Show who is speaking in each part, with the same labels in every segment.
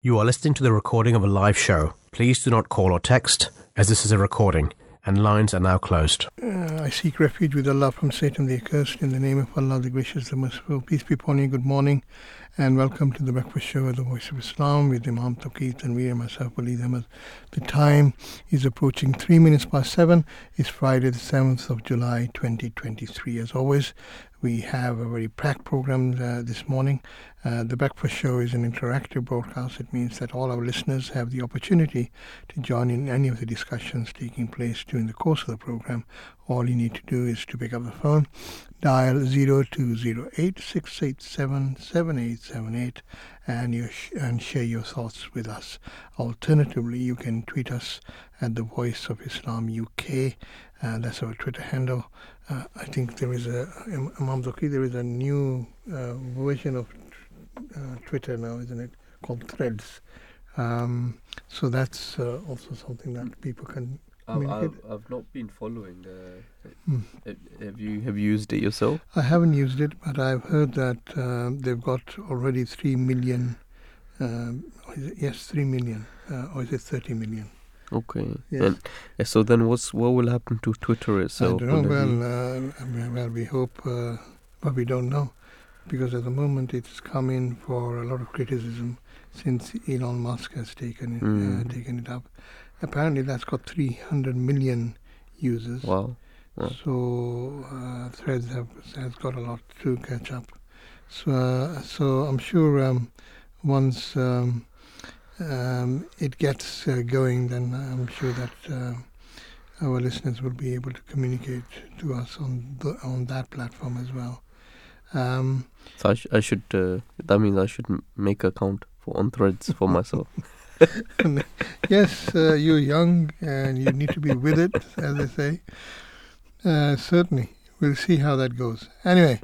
Speaker 1: You are listening to the recording of a live show. Please do not call or text, as this is a recording, and lines are now closed.
Speaker 2: Uh, I seek refuge with Allah from Satan the accursed in the name of Allah the gracious, the merciful. Peace be upon you. Good morning, and welcome to the breakfast show at the Voice of Islam with Imam Touqeer and we and myself, Waleed Ahmed. The time is approaching three minutes past seven. It's Friday, the 7th of July, 2023. As always, we have a very packed program uh, this morning. Uh, the Breakfast Show is an interactive broadcast. It means that all our listeners have the opportunity to join in any of the discussions taking place during the course of the program. All you need to do is to pick up the phone, dial 0208-687-7878 and, you sh- and share your thoughts with us. Alternatively, you can tweet us at the Voice of Islam UK. Uh, that's our Twitter handle. Uh, I think there is a Imam Zoki, there is a new uh, version of uh, Twitter now, isn't it? Called Threads. Um, so that's uh, also something that people can
Speaker 3: I've. I've, I've not been following. Uh,
Speaker 2: Hmm.
Speaker 3: have- you have you used it yourself?
Speaker 2: I haven't used it, but I've heard that uh, they've got already three million. Um, is it- yes, three million, uh, or is it thirty million?
Speaker 3: Okay.
Speaker 2: Yes.
Speaker 3: And uh, so then, what's what will happen to Twitter itself?
Speaker 2: I don't know.
Speaker 3: Will it be-
Speaker 2: Well, uh, well, we hope, uh, but we don't know, because at the moment it's come in for a lot of criticism since Elon Musk has taken it, uh,
Speaker 3: Mm.
Speaker 2: taken it up. Apparently, that's got 300 million users.
Speaker 3: wow. Wow.
Speaker 2: So uh, Threads have has got a lot to catch up. So uh, so I'm sure um, once um, um, it gets uh, going, then I'm sure that uh, our listeners will be able to communicate to us on the, on that platform as well. Um,
Speaker 3: So I, sh- I should. Uh, that means I should m- make account for on Threads for myself.
Speaker 2: yes, uh, you're young and you need to be with it, as they say. Uh, certainly, we'll see how that goes. Anyway,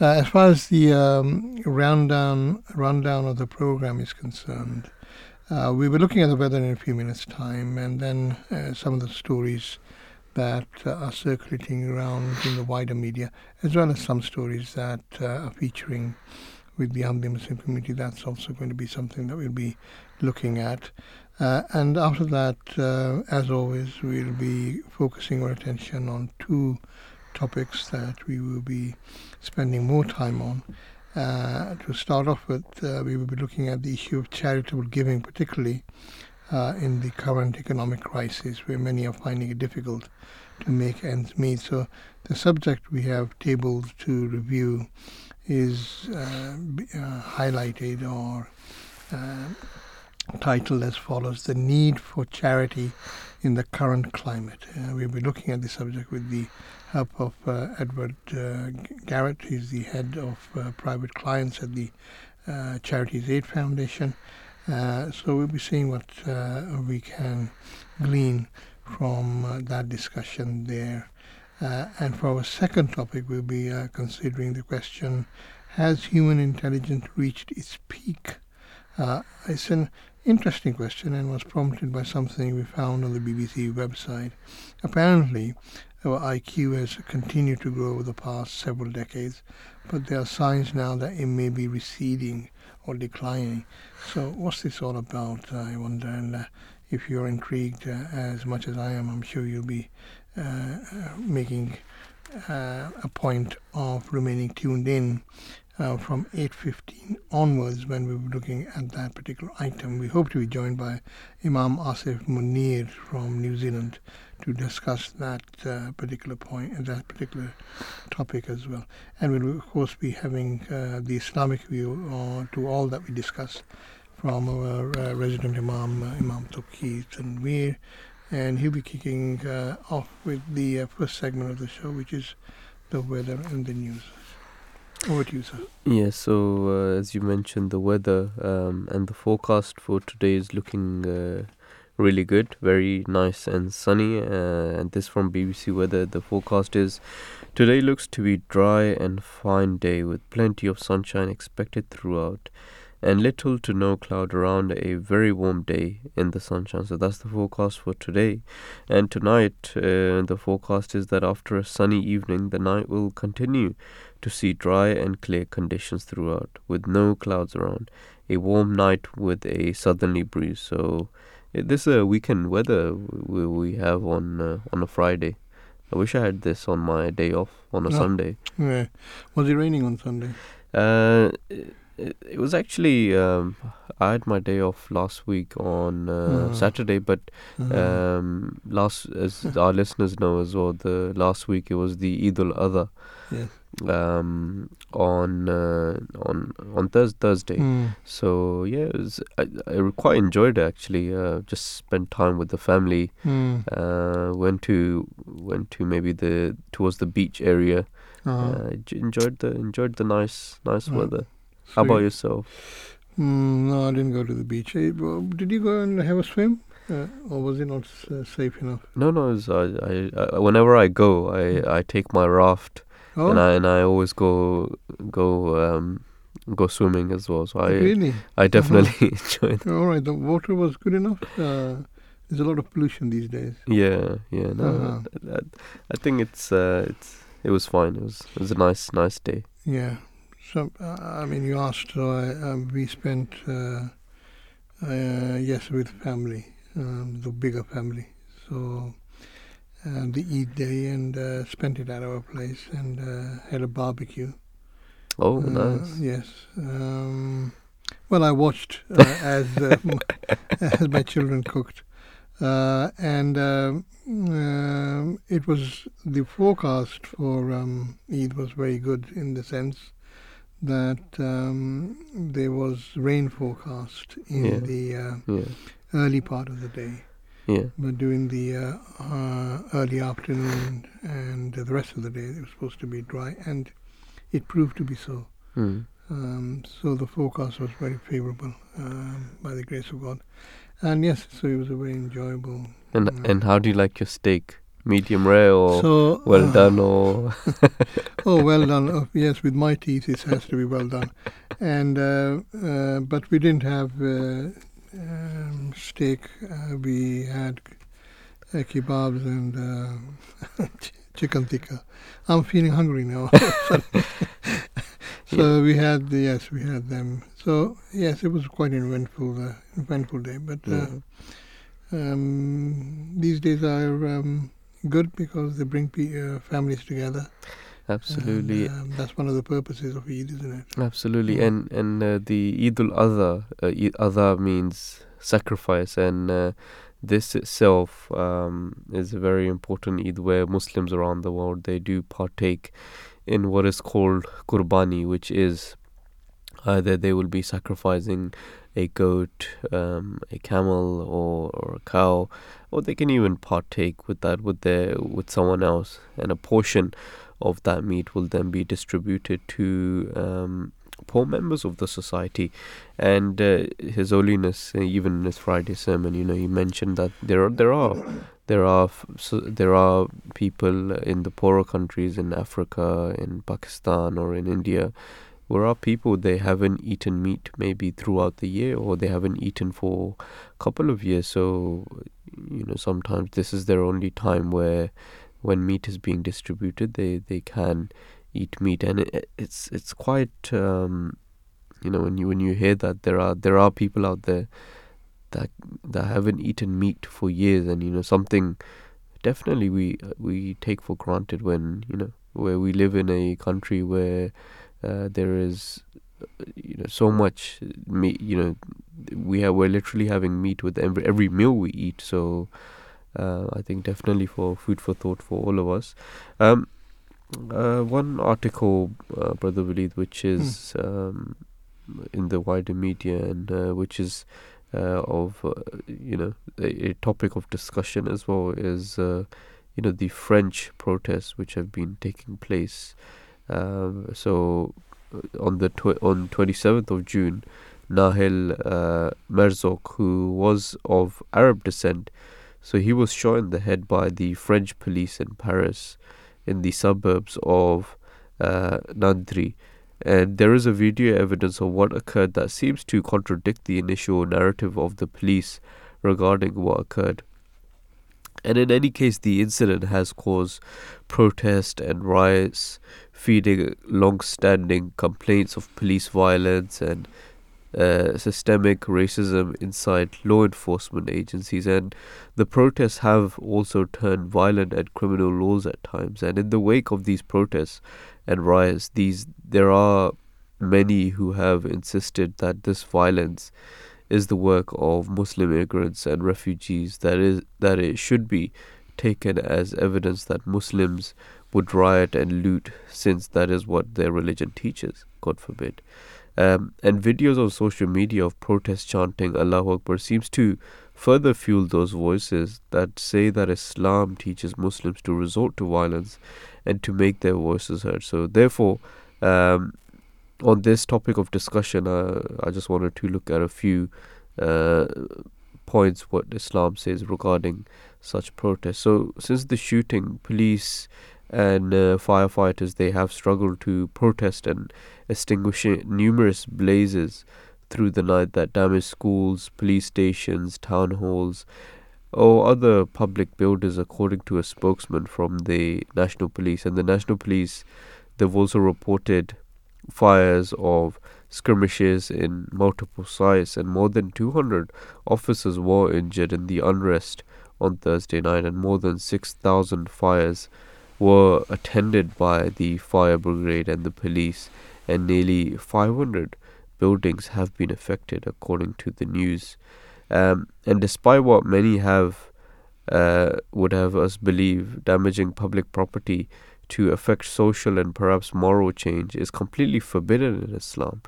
Speaker 2: uh, as far as the um, rundown rundown of the program is concerned, uh, we were looking at the weather in a few minutes' time, and then uh, some of the stories that uh, are circulating around in the wider media, as well as some stories that uh, are featuring with the Ahmadi Muslim community. That's also going to be something that we'll be looking at. Uh, and after that, uh, as always, we'll be focusing our attention on two topics that we will be spending more time on. Uh, to start off with, uh, we will be looking at the issue of charitable giving, particularly uh, in the current economic crisis, where many are finding it difficult to make ends meet. So, the subject we have tabled to review is uh, uh, highlighted or uh, titled as follows The Need for Charity in the Current Climate. We'll be looking at the subject with the help of uh, Edward uh, Garrett. He's the head of uh, private clients at the uh, Charities Aid Foundation. Uh, so we'll be seeing what uh, we can glean from that discussion there. And for our second topic, we'll be considering the question Has human intelligence reached its peak? It's an interesting question and was prompted by something we found on the BBC website. Apparently, our IQ has continued to grow over the past several decades, but there are signs now that it may be receding or declining. So, what's this all about? I wonder. And uh, if you're intrigued uh, as much as I am, I'm sure you'll be uh, uh, making uh, a point of remaining tuned in uh, from 8.15 onwards when we were looking at that particular item. We hope to be joined by Imam Asif Munir from New Zealand to discuss that uh, particular point and that particular topic as well. And we'll of course be having uh, the Islamic view uh, to all that we discuss from our uh, resident Imam, uh, Imam Touqeer and Weir. And he'll be kicking uh, off with the uh, first segment of the show, which is the weather and the news. Over to you, sir.
Speaker 3: Yeah, so uh, as you mentioned, the weather um, and the forecast for today is looking uh, really good, very nice and sunny. Uh, and this from BBC Weather. The forecast is today looks to be dry and fine day with plenty of sunshine expected throughout. and little to no cloud around a very warm day in the sunshine. So that's the forecast for today. And tonight, uh, the forecast is that after a sunny evening, the night will continue to see dry and clear conditions throughout, with no clouds around. A warm night with a southerly breeze. So this is a weekend weather we, we have on uh, on a Friday. I wish I had this on my day off on a
Speaker 2: No.
Speaker 3: Sunday.
Speaker 2: Yeah. Was it raining on Sunday?
Speaker 3: Uh, it, it was actually um, I had my day off last week on uh,
Speaker 2: Mhm.
Speaker 3: Saturday, but
Speaker 2: Uh,
Speaker 3: um, last as our listeners know as well, the last week it was the Eid al Adha
Speaker 2: yes.
Speaker 3: Um, on uh, on on Thurs Thursday.
Speaker 2: Mm.
Speaker 3: So yeah, it was, I, I quite enjoyed it actually. Uh, just spent time with the family.
Speaker 2: Mm.
Speaker 3: Uh, went to went to maybe the towards the beach area.
Speaker 2: Uh-huh.
Speaker 3: Uh, enjoyed the enjoyed the nice nice
Speaker 2: Right.
Speaker 3: weather. How about yourself?
Speaker 2: Mm, no, I didn't go to the beach. Eh, Did you go and have a swim? Uh, or was it not uh, safe enough?
Speaker 3: No, no. It's, I, I, I, whenever I go, I, I take my raft
Speaker 2: Oh,
Speaker 3: and I and I always go go um go swimming as well. So I
Speaker 2: really?
Speaker 3: I definitely enjoy that.
Speaker 2: All right, the water was good enough. Uh, there's a lot of pollution these days.
Speaker 3: Yeah, yeah. No,
Speaker 2: Uh-huh.
Speaker 3: I, I think it's uh it's it was fine. It was it was a nice nice day.
Speaker 2: Yeah. So, uh, I mean, you asked, so I, um, we spent, uh, uh, yes, with family, um, the bigger family. So, uh, the Eid day and uh, spent it at our place and uh, had a barbecue.
Speaker 3: Oh,
Speaker 2: Uh,
Speaker 3: nice.
Speaker 2: Yes. Um, well, I watched uh, as uh, m- as my children cooked, uh, and um, um, it was the forecast for um, Eid was very good in the sense that um, there was rain forecast in
Speaker 3: Yeah.
Speaker 2: the uh,
Speaker 3: Yeah,
Speaker 2: early part of the day,
Speaker 3: yeah.
Speaker 2: but during the uh, uh, early afternoon and the rest of the day it was supposed to be dry, and it proved to be so.
Speaker 3: Hmm.
Speaker 2: Um, so the forecast was very favorable um, by the grace of God. And yes, so it was a very enjoyable.
Speaker 3: And
Speaker 2: Mm.
Speaker 3: and how do you like your steak? Medium rare or
Speaker 2: so
Speaker 3: well
Speaker 2: uh,
Speaker 3: done or
Speaker 2: Oh, well done. Oh, yes, with my teeth, it has to be well done. And uh, uh, but we didn't have uh, um, steak. Uh, we had uh, kebabs and uh, chicken tikka. I'm feeling hungry now. so we had the, yes, we had them. So yes, it was quite an eventful, uh, eventful day. But uh,
Speaker 3: Yeah.
Speaker 2: um, these days are um, good because they bring pe- uh, families together.
Speaker 3: Absolutely.
Speaker 2: And, um, that's one of the purposes of Eid, isn't it?
Speaker 3: Absolutely, and and uh, the Eid al Adha, uh, Eid Adha means sacrifice, and uh, this itself um, is a very important Eid where Muslims around the world they do partake in what is called qurbani, which is either they will be sacrificing a goat, um, a camel, or or a cow, or they can even partake with that with their with someone else, and a portion of that meat will then be distributed to um, poor members of the society. And uh, His Holiness, uh, even in his Friday sermon, you know, he mentioned that there are there are there are so there are people in the poorer countries in Africa, in Pakistan, or in India. Where are people they haven't eaten meat maybe throughout the year, or they haven't eaten for a couple of years. So, you know, sometimes this is their only time where when meat is being distributed, they they can eat meat, and it, it's it's quite um, you know when you when you hear that there are there are people out there that that haven't eaten meat for years, and you know something definitely we we take for granted when you know where we live in a country where uh, there is you know so much meat you know we have we're literally having meat with every every meal we eat. So uh, I think definitely for food for thought for all of us. Um, uh, one article, uh, Brother Waleed, which is um, in the wider media and uh, which is uh, of uh, you know a, a topic of discussion as well is uh, you know the French protests which have been taking place. Um, so on the tw- on twenty seventh of June, Nahel uh, Merzouk, who was of Arab descent, so he was shot in the head by the French police in Paris, in the suburbs of uh, And there is a video evidence of what occurred that seems to contradict the initial narrative of the police regarding what occurred. And in any case, the incident has caused protest and riots, feeding long standing complaints of police violence and uh, systemic racism inside law enforcement agencies. And the protests have also turned violent and criminal laws at times. And in the wake of these protests and riots, these there are many who have insisted that this violence is the work of Muslim immigrants and refugees. That is that it should be taken as evidence that Muslims would riot and loot, since that is what their religion teaches. God forbid. Um, and videos on social media of protests chanting Allahu Akbar seems to further fuel those voices that say that Islam teaches Muslims to resort to violence and to make their voices heard. So, therefore, um, on this topic of discussion, uh, I just wanted to look at a few uh, points what Islam says regarding such protests. So, since the shooting, police and uh, firefighters they have struggled to protest and extinguish numerous blazes through the night that damaged schools, police stations, town halls, or other public buildings, according to a spokesman from the National Police. And the National Police, they've also reported fires of skirmishes in multiple sites, and more than 200 officers were injured in the unrest on Thursday night, and more than 6,000 fires were attended by the fire brigade and the police, and nearly 500 buildings have been affected, according to the news. Um, and despite what many have uh, would have us believe, damaging public property to affect social and perhaps moral change is completely forbidden in Islam.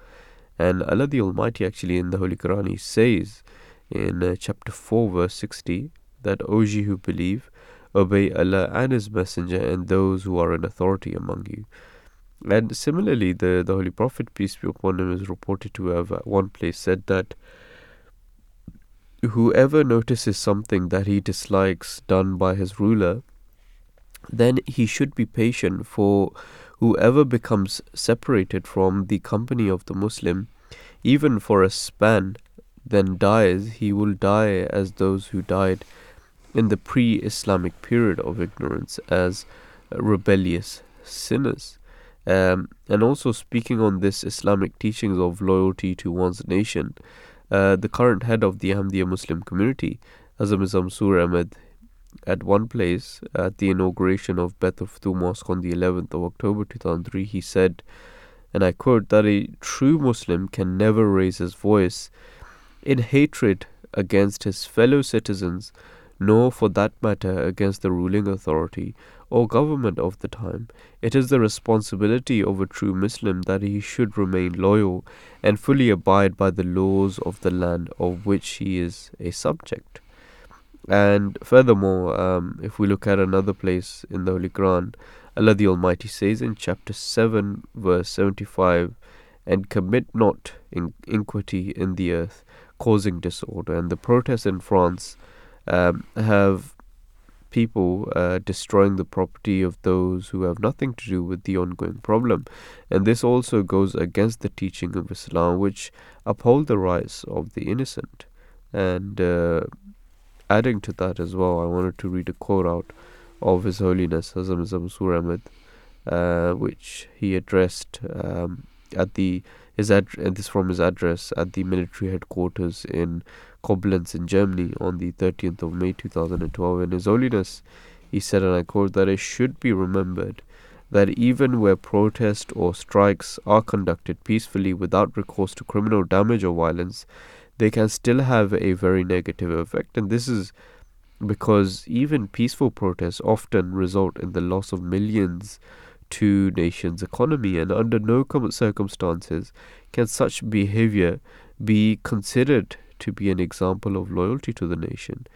Speaker 3: And Allah the Almighty, actually, in the Holy Quran, He says in uh, chapter 4, verse 60, that O ye who believe, obey Allah and His Messenger and those who are in authority among you. And similarly, the, the Holy Prophet, peace be upon him, is reported to have at one place said that whoever notices something that he dislikes done by his ruler, then he should be patient, for whoever becomes separated from the company of the Muslim, even for a span, then dies, he will die as those who died in the pre Islamic period of ignorance as rebellious sinners. Um, and also speaking on this Islamic teachings of loyalty to one's nation, uh, the current head of the Ahmadiyya Muslim community, Mirza Masroor Ahmed, at one place at the inauguration of Baitul Futuh Mosque on the 11th of October 2003, he said, and I quote, that a true Muslim can never raise his voice in hatred against his fellow citizens nor for that matter against the ruling authority or government of the time. It is the responsibility of a true Muslim that he should remain loyal and fully abide by the laws of the land of which he is a subject. And furthermore, um, if we look at another place in the Holy Quran, Allah the Almighty says in chapter 7, verse 75, and commit not in- iniquity in the earth, causing disorder. And the protests in France um, have people uh, destroying the property of those who have nothing to do with the ongoing problem. And this also goes against the teaching of Islam, which uphold the rights of the innocent. And uh, adding to that as well, I wanted to read a quote out of His Holiness Mirza Masroor Ahmed, uh, which he addressed um, at the his ad- and this from his address at the military headquarters in Koblenz in Germany on the 30th of May 2012. In His Holiness, he said, and I quote, that it should be remembered that even where protests or strikes are conducted peacefully without recourse to criminal damage or violence, they can still have a very negative effect. And this is because even peaceful protests often result in the loss of millions to nations' economy, and under no circumstances can such behavior be considered to be an example of loyalty to the nation.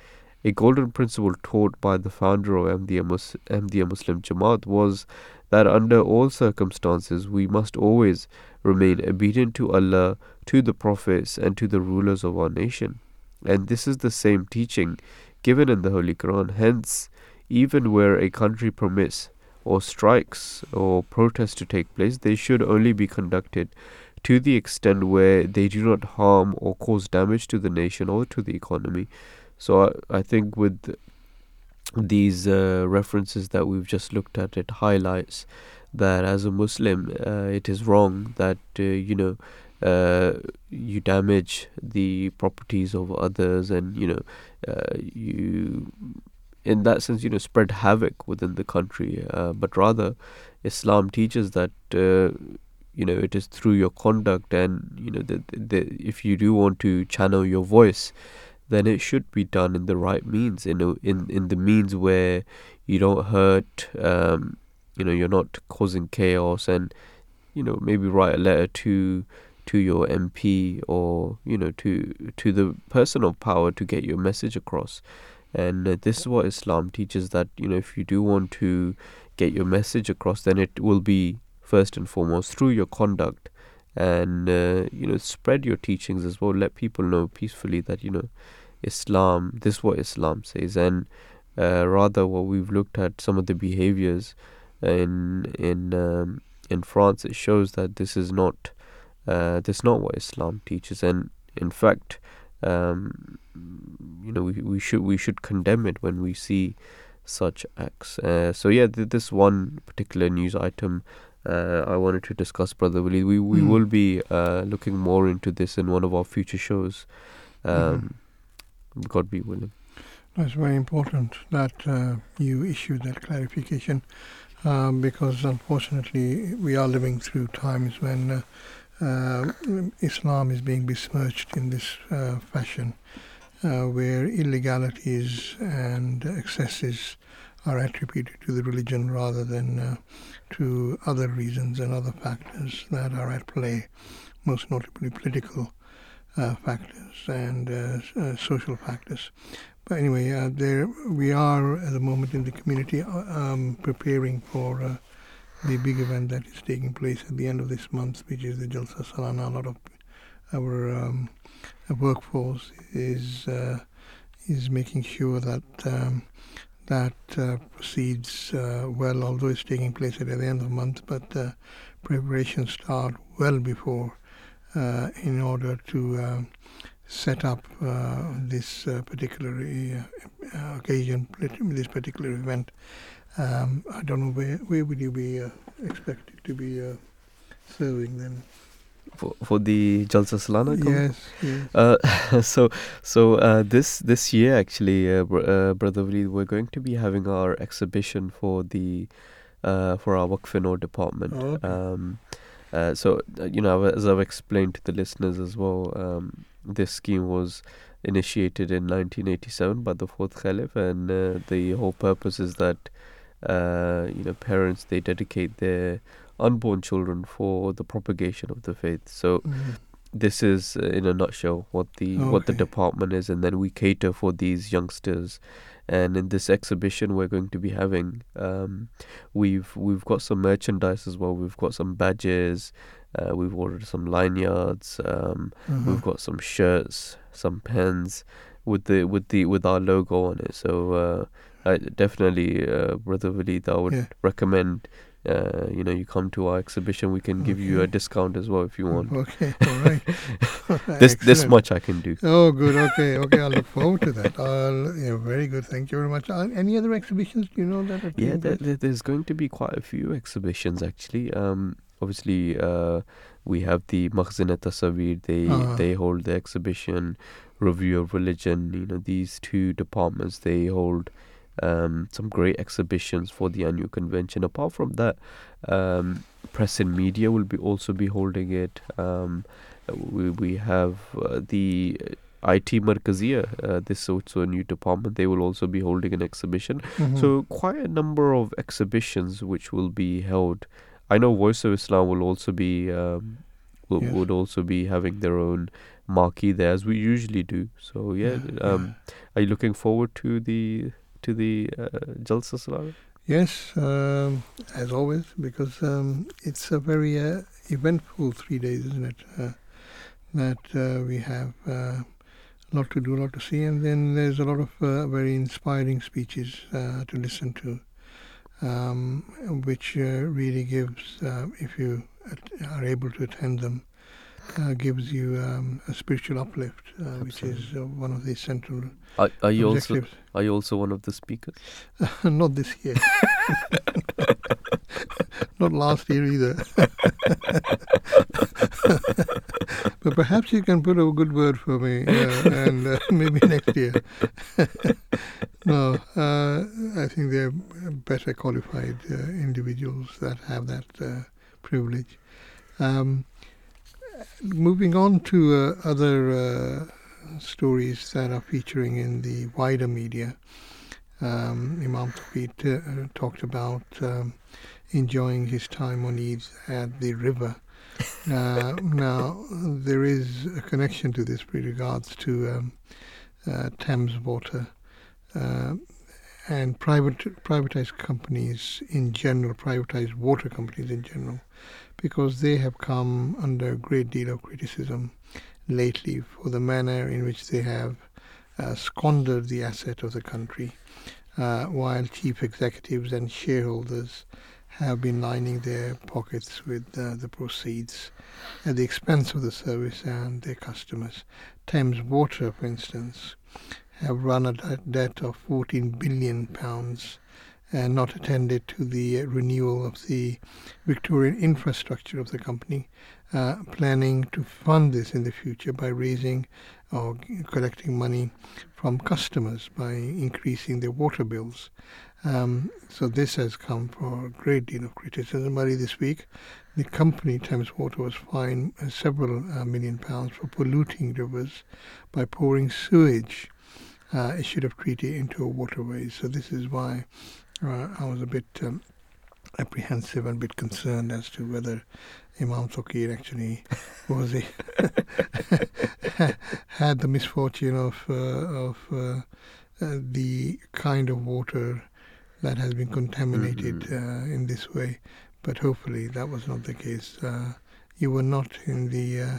Speaker 3: A golden principle taught by the founder of Ahmadiyya, Mus- Muslim Jamaat was that under all circumstances we must always remain obedient to Allah, to the prophets, and to the rulers of our nation. And this is the same teaching given in the Holy Quran. Hence, even where a country permits or strikes or protests to take place, they should only be conducted to the extent where they do not harm or cause damage to the nation or to the economy. So I, I think with these uh, references that we've just looked at, it highlights that as a Muslim, uh, it is wrong that uh, you know uh, you damage the properties of others, and you know uh, you, in that sense, you know, spread havoc within the country. Uh, but rather, Islam teaches that you know it is through your conduct, and you know that if you do want to channel your voice then it should be done in the right means, in a, in in the means where you don't hurt, um, you know, you're not causing chaos, and you know maybe write a letter to to your MP or you know to to the person of power to get your message across. And uh, this is what Islam teaches that you know if you do want to get your message across, then it will be first and foremost through your conduct and uh, you know spread your teachings as well. Let people know peacefully that you know islam this is what islam says. And uh, rather what we've looked at some of the behaviors in in um, in France it shows that this is not uh, this is not what islam teaches. And in fact um, you know we, we should we should condemn it when we see such acts. Uh, so yeah th- this one particular news item uh, I wanted to discuss, Brother Willie. We we mm. will be uh, looking more into this in one of our future shows. Um, mm. God be willing.
Speaker 2: That's very important that uh, you issue that clarification um, because unfortunately we are living through times when uh, uh, Islam is being besmirched in this uh, fashion, where illegalities and excesses are attributed to the religion rather than to other reasons and other factors that are at play, most notably political uh, factors and uh, uh, social factors. But anyway, uh, there we are at the moment in the community uh, um, preparing for the big event that is taking place at the end of this month, which is the Jalsa Salana. A lot of our um, workforce is is making sure that um, that uh, proceeds uh, well, although it's taking place at the end of the month, but uh, preparations start well before uh, in order to uh, set up uh, this particular occasion, this particular event. Um, I don't know where where would you be expected to be serving then
Speaker 3: for, for the Jalsa Salana?
Speaker 2: Yes, yes.
Speaker 3: Uh, so so uh, this this year actually, uh, br- uh, brother we're going to be having our exhibition for the uh, for our Waqf department.
Speaker 2: Oh, okay.
Speaker 3: um, uh, so you know, as I've explained to the listeners as well, um, this scheme was initiated in 1987 by the fourth Caliph, and uh, the whole purpose is that uh, you know parents they dedicate their unborn children for the propagation of the faith. So mm-hmm. this is uh, in a nutshell what the okay. what the department is, and then we cater for these youngsters. And in this exhibition, we're going to be having um, we've we've got some merchandise as well. We've got some badges. Uh, we've ordered some lanyards. Um, mm-hmm. We've got some shirts, some pens with the with the with our logo on it. So uh, I definitely, uh, Brother Waleed, I would yeah. recommend uh, you know, you come to our exhibition, we can give you a discount as well if you want.
Speaker 2: Okay, all right.
Speaker 3: this this much I can do.
Speaker 2: Oh, good. Okay, okay. I look forward to that. I'll, yeah, very good. Thank you very much. Uh, any other exhibitions? Do you know that?
Speaker 3: Yeah, there, there's going to be quite a few exhibitions actually. Um, obviously, uh, we have the Makhzin Tasawir. They uh-huh. they hold the exhibition. Review of Religion. You know, these two departments they hold um, some great exhibitions for the annual convention. Apart from that, um, press and media will be also be holding it. Um, we we have uh, the IT Markazia, uh, this also a new department. They will also be holding an exhibition. Mm-hmm. So quite a number of exhibitions which will be held. I know Voice of Islam will also be um, will, yes. would also be having their own marquee there as we usually do. So yeah, yeah, um, yeah. are you looking forward to the to the uh, Jalsa Salana?
Speaker 2: Yes, um, as always, because um, it's a very uh, eventful three days, isn't it? Uh, that uh, we have uh, a lot to do, a lot to see, and then there's a lot of uh, very inspiring speeches to listen to. um, which really gives, if you are able to attend them, uh, gives you um, a spiritual uplift, uh, which is uh, one of the central
Speaker 3: Are, are you also
Speaker 2: objectives.
Speaker 3: are you also one of the speakers?
Speaker 2: Not this year. Not last year either. but perhaps you can put a good word for me, uh, and uh, maybe next year. no, uh, I think they're better qualified uh, individuals that have that uh, privilege. Um, moving on to uh, other uh, stories that are featuring in the wider media um, Imam Tawhid uh, talked about um, enjoying his time on Eid at the river. Uh, now, there is a connection to this with regards to um, uh, Thames Water and private privatized companies in general, privatized water companies in general, because they have come under a great deal of criticism lately for the manner in which they have uh, squandered the asset of the country, uh, while chief executives and shareholders have been lining their pockets with uh, the proceeds at the expense of the service and their customers. Thames Water, for instance, have run a debt of 14 billion pounds and not attended to the uh, renewal of the Victorian infrastructure of the company, uh, planning to fund this in the future by raising or collecting money from customers by increasing their water bills. Um, so this has come for a great deal of criticism. Early this week, the company Thames Water was fined uh, several uh, million pounds for polluting rivers by pouring sewage uh, issued of treaty into a waterway. So this is why uh, I was a bit um, apprehensive and a bit concerned as to whether Imam Touqeer actually was a had the misfortune of uh, of uh, uh, the kind of water that has been contaminated
Speaker 3: Mhm.
Speaker 2: uh, in this way. But hopefully that was not the case. Uh, you were not in the uh,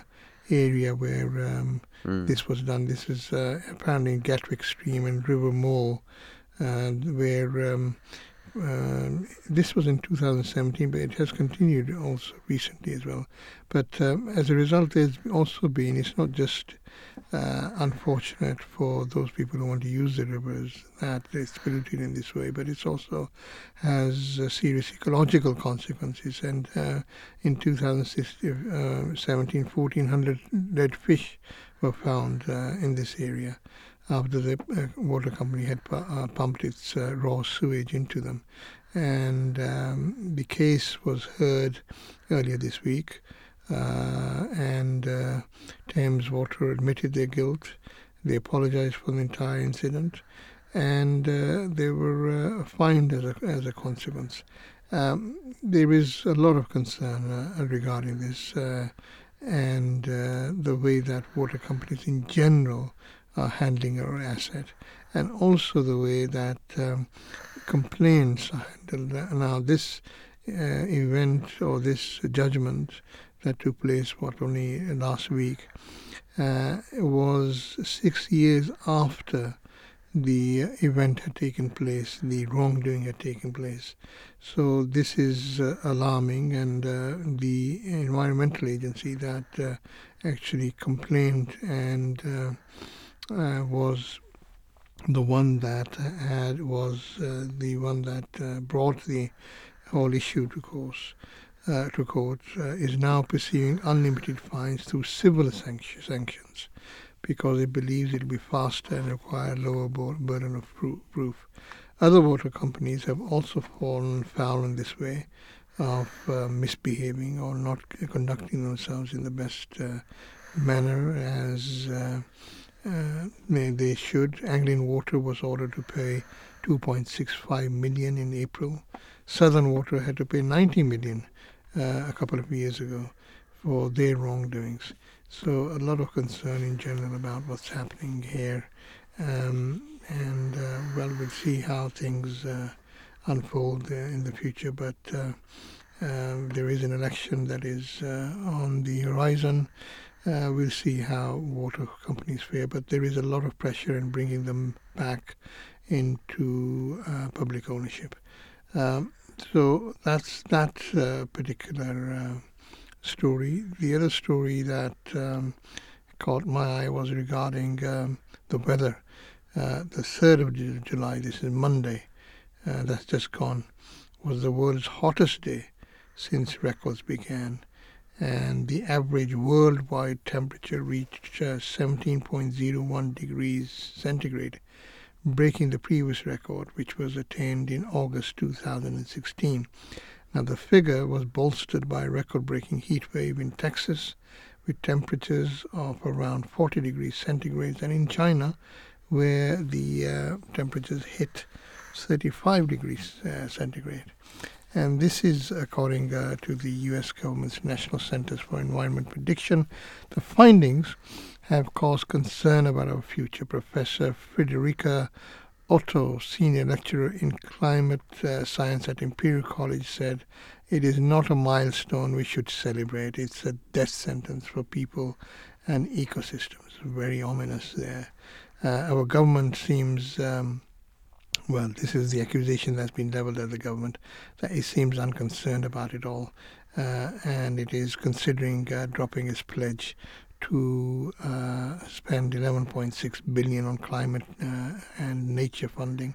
Speaker 2: area where um,
Speaker 3: Mm.
Speaker 2: this was done. This is uh, apparently in Gatwick Stream and River Mole, where um, um this was in 2017, but it has continued also recently as well. But um, as a result, there's also been, it's not just uh, unfortunate for those people who want to use the rivers that it's polluted in this way, but it's also has uh, serious ecological consequences. And uh, in 2017, 1,400 dead fish were found uh, in this area after the uh, water company had pu- uh, pumped its uh, raw sewage into them. And um, the case was heard earlier this week, and Thames Water admitted their guilt. They apologized for the entire incident, and they were fined as a, as a consequence. Um, there is a lot of concern uh, regarding this uh, and uh, the way that water companies in general are handling our asset, and also the way that um, complaints are handled. Now, this uh, event or this judgment that took place, what, only last week, uh, was six years after the event had taken place, the wrongdoing had taken place. So this is uh, alarming, and uh, the environmental agency that uh, actually complained and uh, uh, was the one that had was uh, the one that uh, brought the whole issue to course uh, to court uh, is now pursuing unlimited fines through civil sanctions because it believes it will be faster and require lower burden of proof. Other water companies have also fallen foul in this way of uh, misbehaving or not conducting themselves in the best uh, manner as uh, they, should. Anglian Water was ordered to pay 2.65 million in April. Southern Water had to pay 90 million uh, a couple of years ago for their wrongdoings. So a lot of concern in general about what's happening here, um, and uh, well, we'll see how things uh, unfold uh, in the future. But uh, um, there is an election that is on the horizon. Uh, we'll see how water companies fare, but there is a lot of pressure in bringing them back into uh, public ownership. Um, so that's that uh, particular story. The other story that um, caught my eye was regarding um, the weather. Uh, the 3rd of July, this is Monday, uh, that's just gone, was the world's hottest day since records began. And the average worldwide temperature reached uh, 17.01 degrees centigrade, breaking the previous record, which was attained in August 2016. Now, the figure was bolstered by a record breaking heat wave in Texas with temperatures of around 40 degrees centigrade, and in China, where the uh, temperatures hit 35 degrees uh, centigrade. And this is according uh, to the US government's National Centers for Environment Prediction. The findings have caused concern about our future. Professor Friederike Otto, senior lecturer in climate uh, science at Imperial College, said, It is not a milestone we should celebrate. It's a death sentence for people and ecosystems. Very ominous there. Uh, our government seems, um, well, this is the accusation that's been leveled at the government, that it seems unconcerned about it all. Uh, and it is considering uh, dropping its pledge to uh, spend 11.6 billion on climate uh, and nature funding.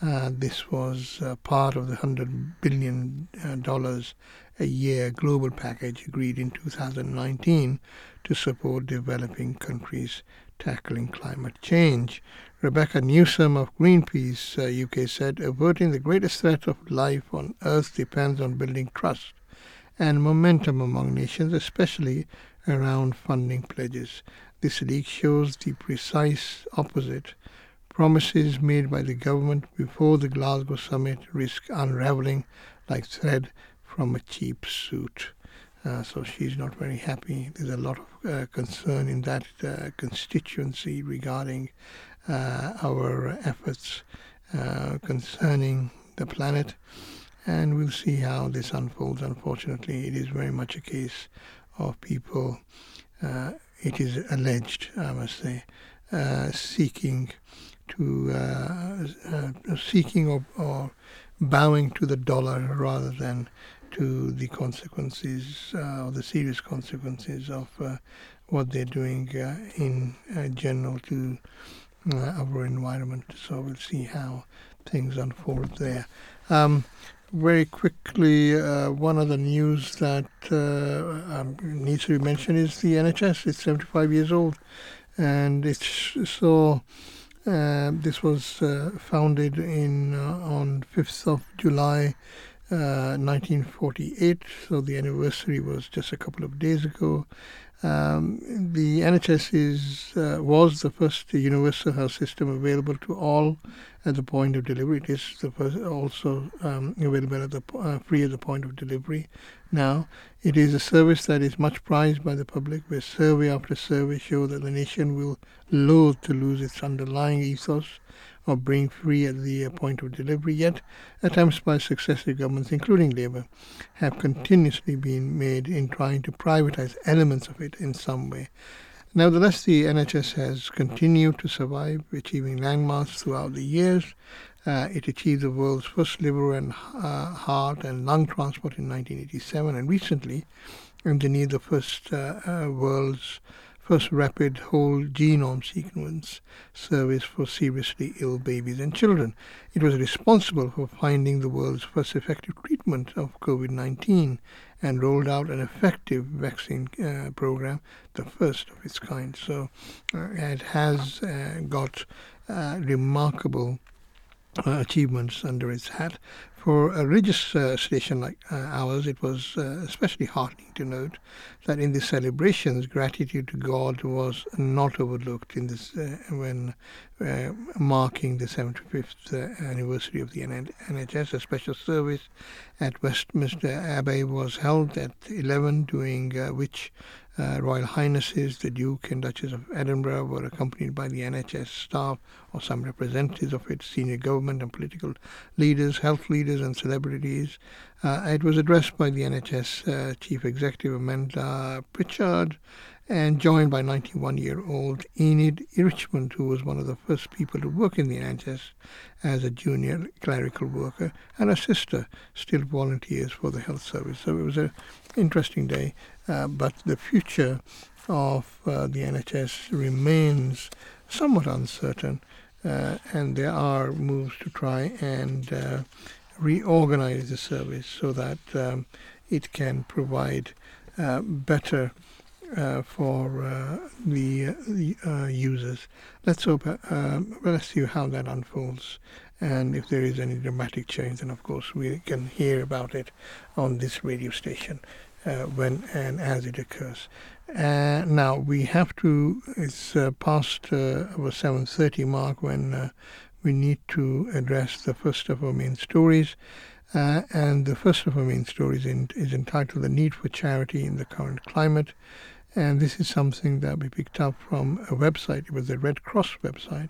Speaker 2: Uh, this was uh, part of the 100 billion dollars a year global package agreed in 2019 to support developing countries tackling climate change. Rebecca Newsom of Greenpeace UK uh, said, averting the greatest threat of life on Earth depends on building trust and momentum among nations, especially around funding pledges. This leak shows the precise opposite. Promises made by the government before the Glasgow summit risk unraveling like thread from a cheap suit. Uh, so she's not very happy. There's a lot of uh, concern in that uh, constituency regarding our efforts uh, concerning the planet. And we'll see how this unfolds. Unfortunately, it is very much a case of people, uh, it is alleged, I must say, uh, seeking to uh, uh, seeking or, or, bowing to the dollar rather than to the consequences uh, or the serious consequences of what they're doing in general to our environment. So we'll see how things unfold there. Um, very quickly, uh, one of the news that uh, um, needs to be mentioned is the NHS. It's 75 years old, and it's so. Uh, this was uh, founded in uh, on 5th of July, 1948. Uh, so the anniversary was just a couple of days ago, um, the NHS is uh, was the first universal health system available to all at the point of delivery. It is the first also um, available at the uh, free at the point of delivery. Now, it is a service that is much prized by the public, where survey after survey show that the nation will loathe to lose its underlying ethos of being free at the point of delivery, yet attempts by successive governments, including Labour, have continuously been made in trying to privatize elements of it in some way. Nevertheless, the NHS has continued to survive, achieving landmarks throughout the years. Uh, it achieved the world's first liver and uh, heart and lung transport in 1987, and recently engineered the first uh, uh world's first rapid whole genome sequence service for seriously ill babies and children. It was responsible for finding the world's first effective treatment of COVID 19 and rolled out an effective vaccine uh, program, the first of its kind. So uh, it has uh, got uh, remarkable uh, achievements under its hat. For a religious station like uh, ours, it was especially heartening to note that in the celebrations, gratitude to God was not overlooked in this uh, when uh, marking the 75th uh, anniversary of the NHS. A special service at Westminster Abbey was held at 11, during which uh, Royal Highnesses, the Duke and Duchess of Edinburgh, were accompanied by the NHS staff or some representatives of its senior government and political leaders, health leaders, and celebrities. Uh, it was addressed by the NHS uh, Chief Executive Amanda Pritchard, and joined by 91-year-old Enid Richmond, who was one of the first people to work in the NHS as a junior clerical worker, and her sister still volunteers for the health service. So it was an interesting day, uh, but the future of uh, the NHS remains somewhat uncertain, uh, and there are moves to try and uh, reorganize the service so that um, it can provide uh, better uh, for uh, the, the uh, users. Let's hope. Um, let's see how that unfolds, and if there is any dramatic change, then of course we can hear about it on this radio station uh, when and as it occurs. Uh, now we have to. It's past our seven thirty mark when we need to address the first of our main stories. Uh, and the first of our main stories in, is entitled The Need for Charity in the Current Climate. And this is something that we picked up from a website. It was a Red Cross website.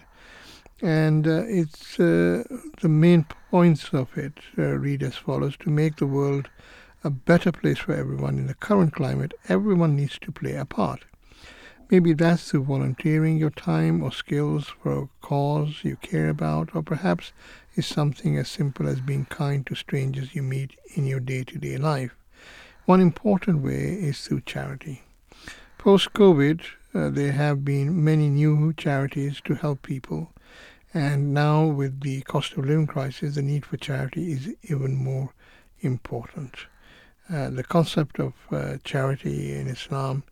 Speaker 2: And uh, it's uh, the main points of it uh, read as follows To make the world a better place for everyone in the current climate, everyone needs to play a part. Maybe that's through volunteering your time or skills for a cause you care about, or perhaps it's something as simple as being kind to strangers you meet in your day to day life. One important way is through charity. Post COVID, uh, there have been many new charities to help people, and now with the cost of living crisis, the need for charity is even more important. Uh, the concept of uh, charity in Islam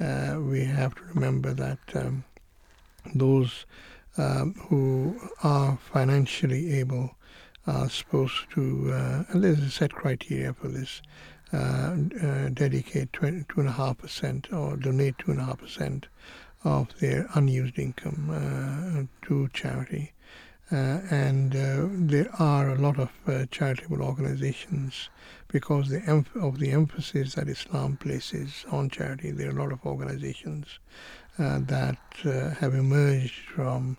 Speaker 2: uh, we have to remember that um, those um, who are financially able are supposed to, uh, and there's a set criteria for this, uh, uh dedicate 2.5% or donate 2.5% of their unused income uh, to charity. Uh, and uh, there are a lot of uh, charitable organizations because the emph- of the emphasis that Islam places on charity. There are a lot of organizations uh, that uh, have emerged from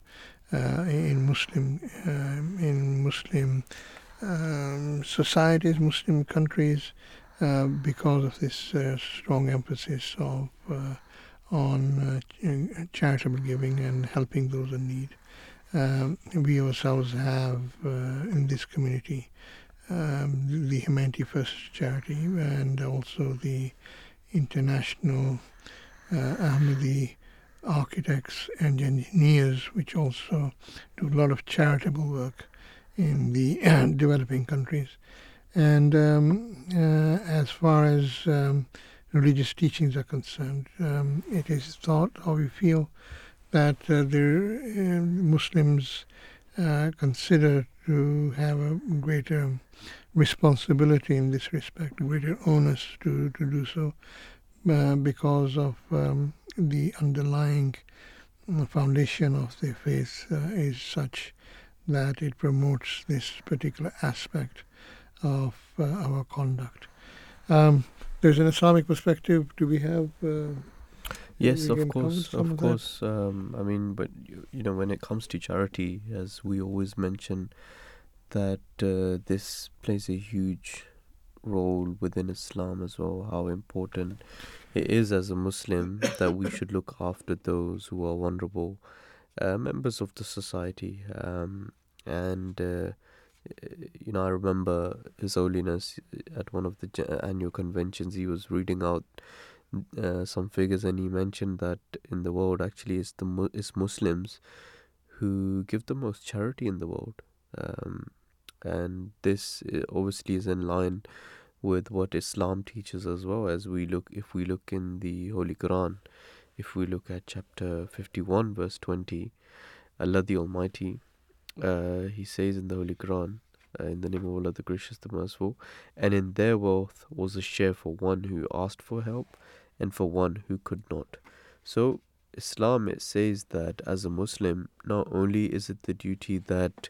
Speaker 2: uh, in Muslim um, in Muslim um, societies, Muslim countries, because of this strong emphasis of on charitable giving and helping those in need um, we ourselves have uh, in this community um, the Humanity First charity and also the International uh, Ahmadi Architects and Engineers, which also do a lot of charitable work in the uh, developing countries. And um, uh, as far as um, religious teachings are concerned, um, it is thought or we feel that uh, the uh, Muslims consider to have a greater responsibility in this respect, greater onus to, to do so uh, because of um, the underlying foundation of their faith uh, is such that it promotes this particular aspect of uh, our conduct. Um, there's an Islamic perspective. Do we have
Speaker 3: Yes, of course, of, of course. Um, I mean, but you, you, know, when it comes to charity, as we always mention, that uh, this plays a huge role within Islam as well. How important it is as a Muslim that we should look after those who are vulnerable, uh, members of the society. Um, and uh, you know, I remember His Holiness at one of the annual conventions. He was reading out uh, some figures, and he mentioned that in the world actually it's the it's Muslims who give the most charity in the world, um, and this uh, obviously is in line with what Islam teaches as well. As we look, if we look in the Holy Quran, if we look at chapter fifty-one, verse twenty, Allah the Almighty, uh, He says in the Holy Quran. Uh, in the name of Allah, the Gracious, the Merciful, and in their wealth was a share for one who asked for help and for one who could not. So, Islam it says that as a Muslim, not only is it the duty that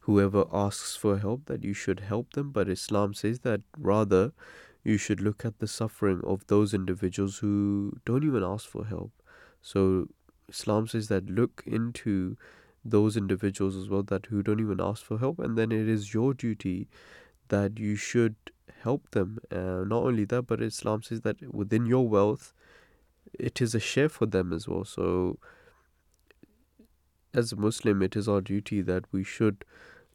Speaker 3: whoever asks for help that you should help them, but Islam says that rather you should look at the suffering of those individuals who don't even ask for help. So Islam says that look into those individuals as well that who don't even ask for help and then it is your duty that you should help them. Uh, not only that, but Islam says that within your wealth, it is a share for them as well. So, as a Muslim, it is our duty that we should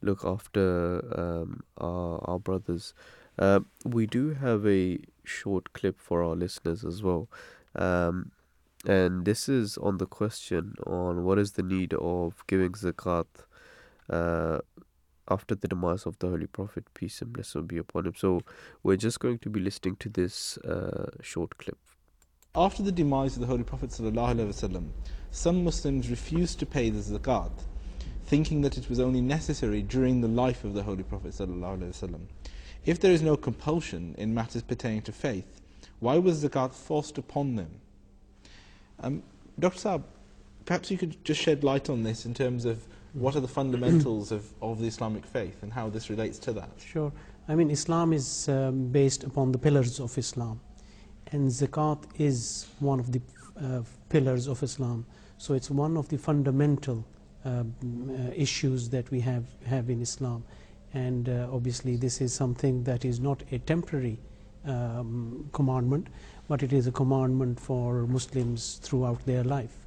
Speaker 3: look after um, our, our brothers. Uh, we do have a short clip for our listeners as well. Um, and this is on the question on what is the need of giving zakat uh, after the demise of the Holy Prophet, peace and blessing be upon him. So we're just going to be listening to this uh, short clip.
Speaker 4: After the demise of the Holy Prophet ﷺ, some Muslims refused to pay the zakat, thinking that it was only necessary during the life of the Holy Prophet. If there is no compulsion in matters pertaining to faith, why was zakat forced upon them? Um, Dr. Saab, perhaps you could just shed light on this in terms of what are the fundamentals of, of the Islamic faith and how this relates to that?
Speaker 5: Sure. I mean, Islam is um, based upon the pillars of Islam, and zakat is one of the uh, pillars of Islam. So it's one of the fundamental um, uh, issues that we have, have in Islam. And uh, obviously, this is something that is not a temporary um, commandment, but it is a commandment for Muslims throughout their life.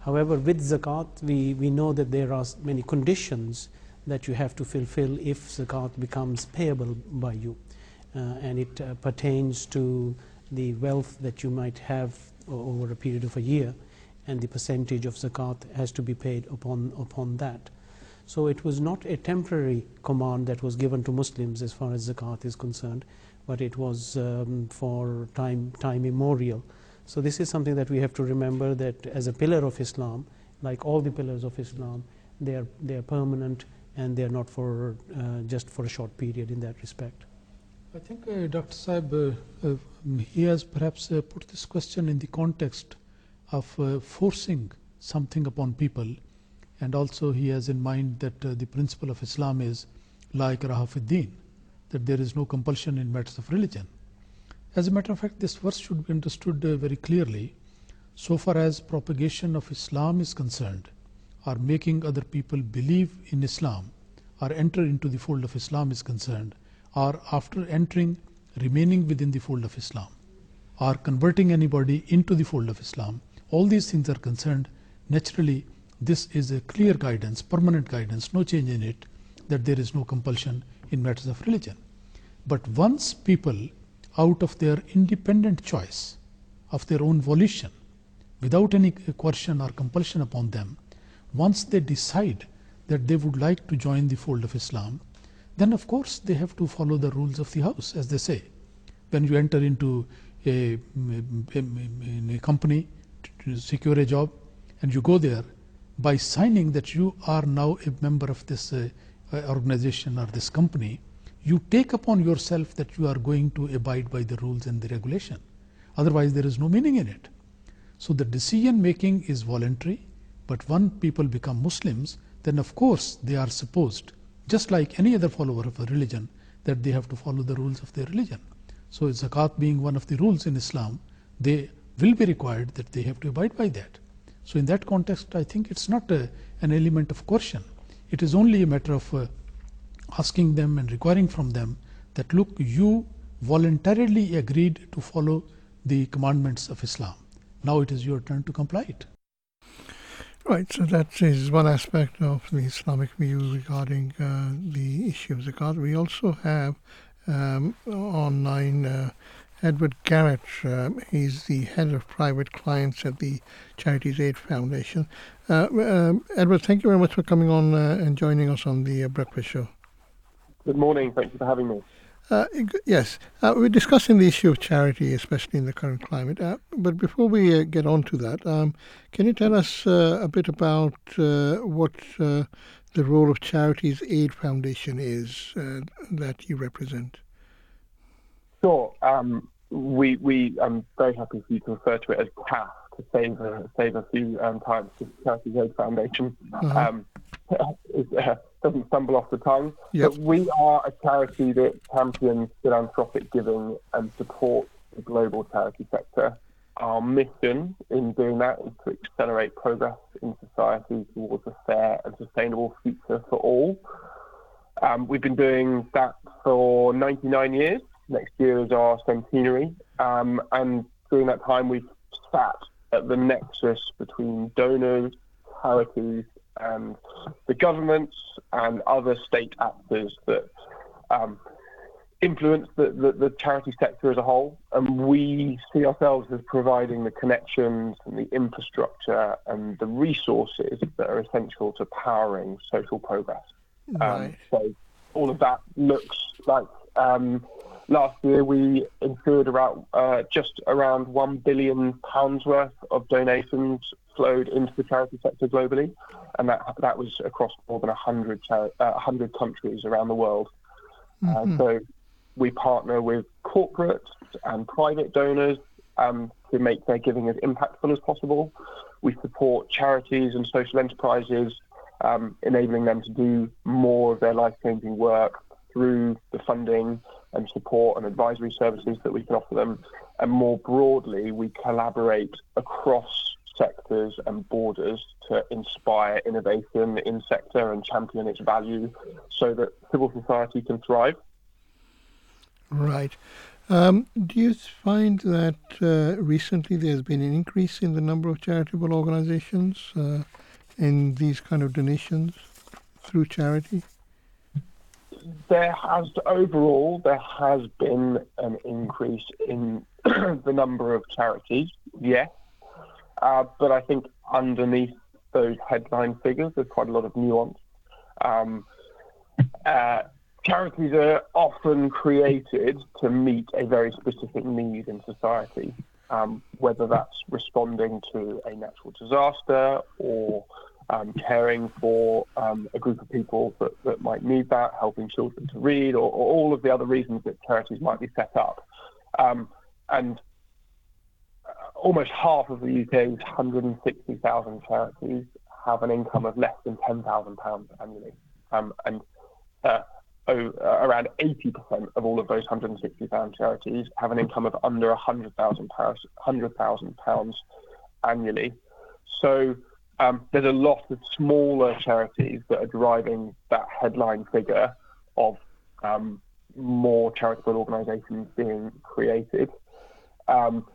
Speaker 5: However, with zakat, we, we know that there are many conditions that you have to fulfill if zakat becomes payable by you. Uh, and it uh, pertains to the wealth that you might have over a period of a year, and the percentage of zakat has to be paid upon, upon that. So it was not a temporary command that was given to Muslims as far as zakat is concerned, but it was um, for time, time immemorial. So this is something that we have to remember that as a pillar of Islam, like all the pillars of Islam, they are, they are permanent and they are not for uh, just for a short period in that respect.
Speaker 6: I think uh, Dr. Saib, uh, uh, he has perhaps uh, put this question in the context of uh, forcing something upon people and also he has in mind that the principle of Islam is like Rahafuddin, that there is no compulsion in matters of religion. As a matter of fact, this verse should be understood uh, very clearly. So far as propagation of Islam is concerned, or making other people believe in Islam, or enter into the fold of Islam is concerned, or after entering, remaining within the fold of Islam, or converting anybody into the fold of Islam, all these things are concerned. Naturally, this is a clear guidance, permanent guidance, no change in it, that there is no compulsion in matters of religion. But once people out of their independent choice, of their own volition, without any coercion or compulsion upon them, once they decide that they would like to join the fold of Islam, then of course they have to follow the rules of the house, as they say. When you enter into a, a, company to secure a job and you go there, by signing that you are now a member of this uh, organization or this company, you take upon yourself that you are going to abide by the rules and the regulation. Otherwise, there is no meaning in it. So, the decision making is voluntary, but when people become Muslims, then of course they are supposed, just like any other follower of a religion, that they have to follow the rules of their religion. So, zakat being one of the rules in Islam, they will be required that they have to abide by that. So, in that context, I think it's not a, an element of coercion. It is only a matter of uh, asking them and requiring from them that look, you voluntarily agreed to follow the commandments of Islam. Now it is your turn to comply it.
Speaker 2: Right, so that is one aspect of the Islamic view regarding uh, the issue of zakat. We also have um, online uh, Edward Garrett. Uh, he's the head of private clients at the Charities Aid Foundation. Uh, um, Edward, thank you very much for coming on uh, and joining us on the uh, Breakfast Show.
Speaker 7: Good morning. Thank you for having me.
Speaker 2: Uh, yes, uh, we're discussing the issue of charity, especially in the current climate. Uh, but before we uh, get on to that, um, can you tell us uh, a bit about uh, what the role of Charities Aid Foundation is that you represent?
Speaker 7: Sure. Um, we we I'm very happy for you to refer to it as CAF to save a, save a few um, times. Charities Aid Foundation. Uh-huh. Um, doesn't stumble off the tongue. Yep. But we are a charity that champions philanthropic giving and supports the global charity sector. Our mission in doing that is to accelerate progress in society towards a fair and sustainable future for all. Um, we've been doing that for 99 years. Next year is our centenary. Um, and during that time, we've sat at the nexus between donors, charities, and the governments and other state actors that um, influence the, the, the, charity sector as a whole. And we see ourselves as providing the connections and the infrastructure and the resources that are essential to powering social progress. Um, right. Um, so all of that looks like um, last year we ensured around uh, just around one billion pounds worth of donations flowed into the charity sector globally, and that that was across more than 100, uh, 100 countries around the world. Uh, mm-hmm. Uh, so we partner with corporates and private donors um, to make their giving as impactful as possible. We support charities and social enterprises, um, enabling them to do more of their life changing work through the funding and support and advisory services that we can offer them. And more broadly, we collaborate across sectors and borders to inspire innovation in sector and champion its value so that civil society can thrive.
Speaker 2: Right. Um, do you find that uh, recently there's been an increase in the number of charitable organizations uh, in these kind of donations through charity?
Speaker 7: There has overall there has been an increase in the number of charities, yes, uh, but I think underneath those headline figures, there's quite a lot of nuance. Um, uh, charities are often created to meet a very specific need in society, um, whether that's responding to a natural disaster or um, caring for um, a group of people that, that might need that, helping children to read, or, or, all of the other reasons that charities might be set up. Um, and almost half of the UK's 160,000 charities have an income of less than £10,000 annually. Um, and uh, oh, uh, around 80% of all of those 160,000 charities have an income of under 100,000 pounds annually. So um, there's a lot of smaller charities that are driving that headline figure of um, more charitable organisations being created. Um,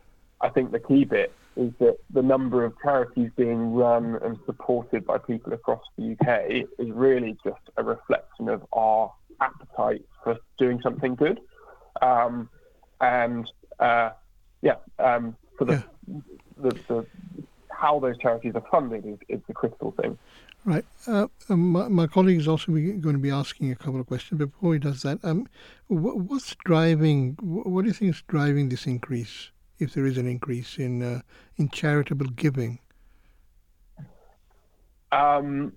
Speaker 7: I think the key bit is that the number of charities being run and supported by people across the UK is really just a reflection of our appetite for doing something good. Um, and uh, yeah, um, for the, yeah. the, the, how those charities are funded is, is the critical thing.
Speaker 2: Right. Uh, um, my, my, colleague is also going to be asking a couple of questions. Before he does that, um, what, what's driving? What do you think is driving this increase, if there is an increase in uh, in charitable giving?
Speaker 7: Um,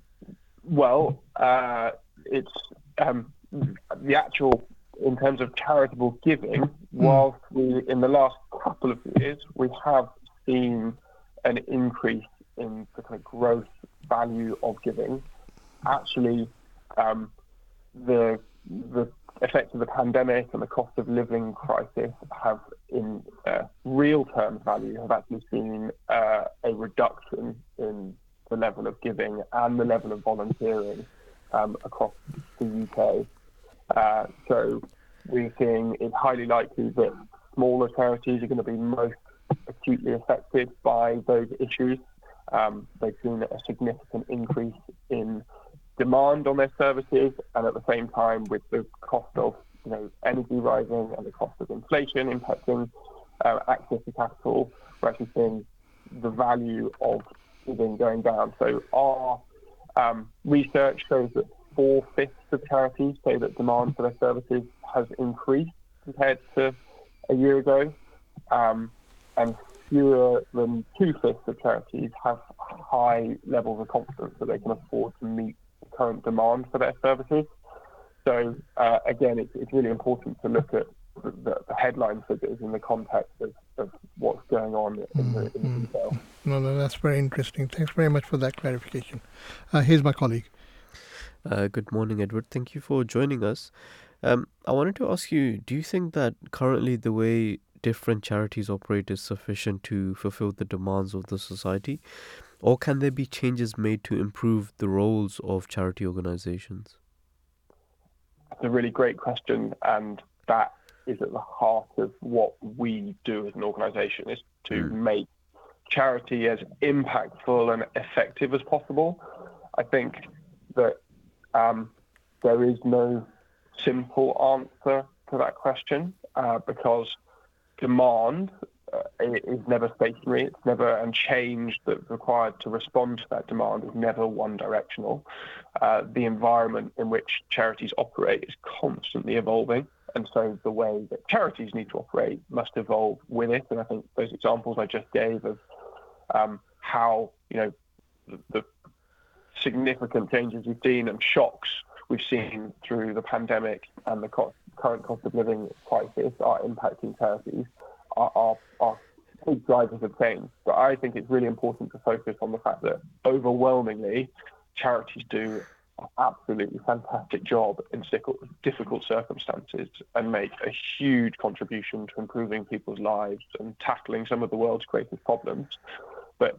Speaker 7: well, uh, it's um, the actual, in terms of charitable giving, hmm. whilst we, in the last couple of years, we have seen an increase in the kind of growth value of giving, actually, um, the the effects of the pandemic and the cost of living crisis have, in uh, real terms value, have actually seen uh, a reduction in the level of giving and the level of volunteering um, across the UK. Uh, so we're seeing it's highly likely that smaller charities are going to be most acutely affected by those issues. Um, they've seen a significant increase in demand on their services, and at the same time, with the cost of you know energy rising and the cost of inflation impacting uh, access to capital, we're actually seeing the value of giving going down. So our um, research shows that four fifths of charities say that demand for their services has increased compared to a year ago, um, and fewer than two fifths of charities have high levels of confidence that they can afford to meet current demand for their services. So uh, again, it's, it's really important to look at the, the, headline figures in the context of, of what's going on in the, in the mm-hmm. detail.
Speaker 2: No, no, that's very interesting. Thanks very much for that clarification. Uh, here's my colleague.
Speaker 3: Uh, good morning, Edward. Thank you for joining us. Um, I wanted to ask you do you think that currently the way different charities operate is sufficient to fulfill the demands of the society? Or can there be changes made to improve the roles of charity organizations?
Speaker 7: That's a really great question, and that is at the heart of what we do as an organization is to mm. make charity as impactful and effective as possible. I think that um, there is no simple answer to that question uh, because demand uh, is never stationary. It's never, and change that's required to respond to that demand is never one directional. Uh, the environment in which charities operate is constantly evolving. And so the way that charities need to operate must evolve with it. And I think those examples I just gave of um, how, you know, the, the significant changes we've seen and shocks we've seen through the pandemic and the current cost of living crisis are impacting charities are, are, are big drivers of change. But I think it's really important to focus on the fact that overwhelmingly charities do an absolutely fantastic job in difficult circumstances and make a huge contribution to improving people's lives and tackling some of the world's greatest problems. But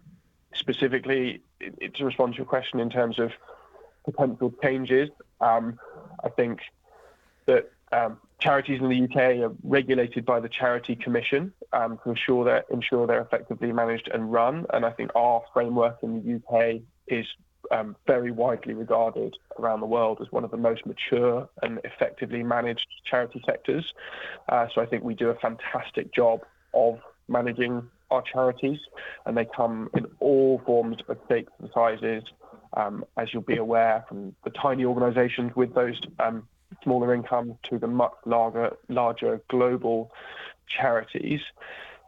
Speaker 7: specifically, to respond to your question in terms of potential changes, um, I think that um, charities in the UK are regulated by the Charity Commission um, to ensure that ensure they're effectively managed and run. And I think our framework in the UK is um, very widely regarded around the world as one of the most mature and effectively managed charity sectors. Uh, so I think we do a fantastic job of managing our charities, and they come in all forms of shapes and sizes. Um, as you'll be aware from the tiny organisations with those um, smaller income to the much larger, larger global charities.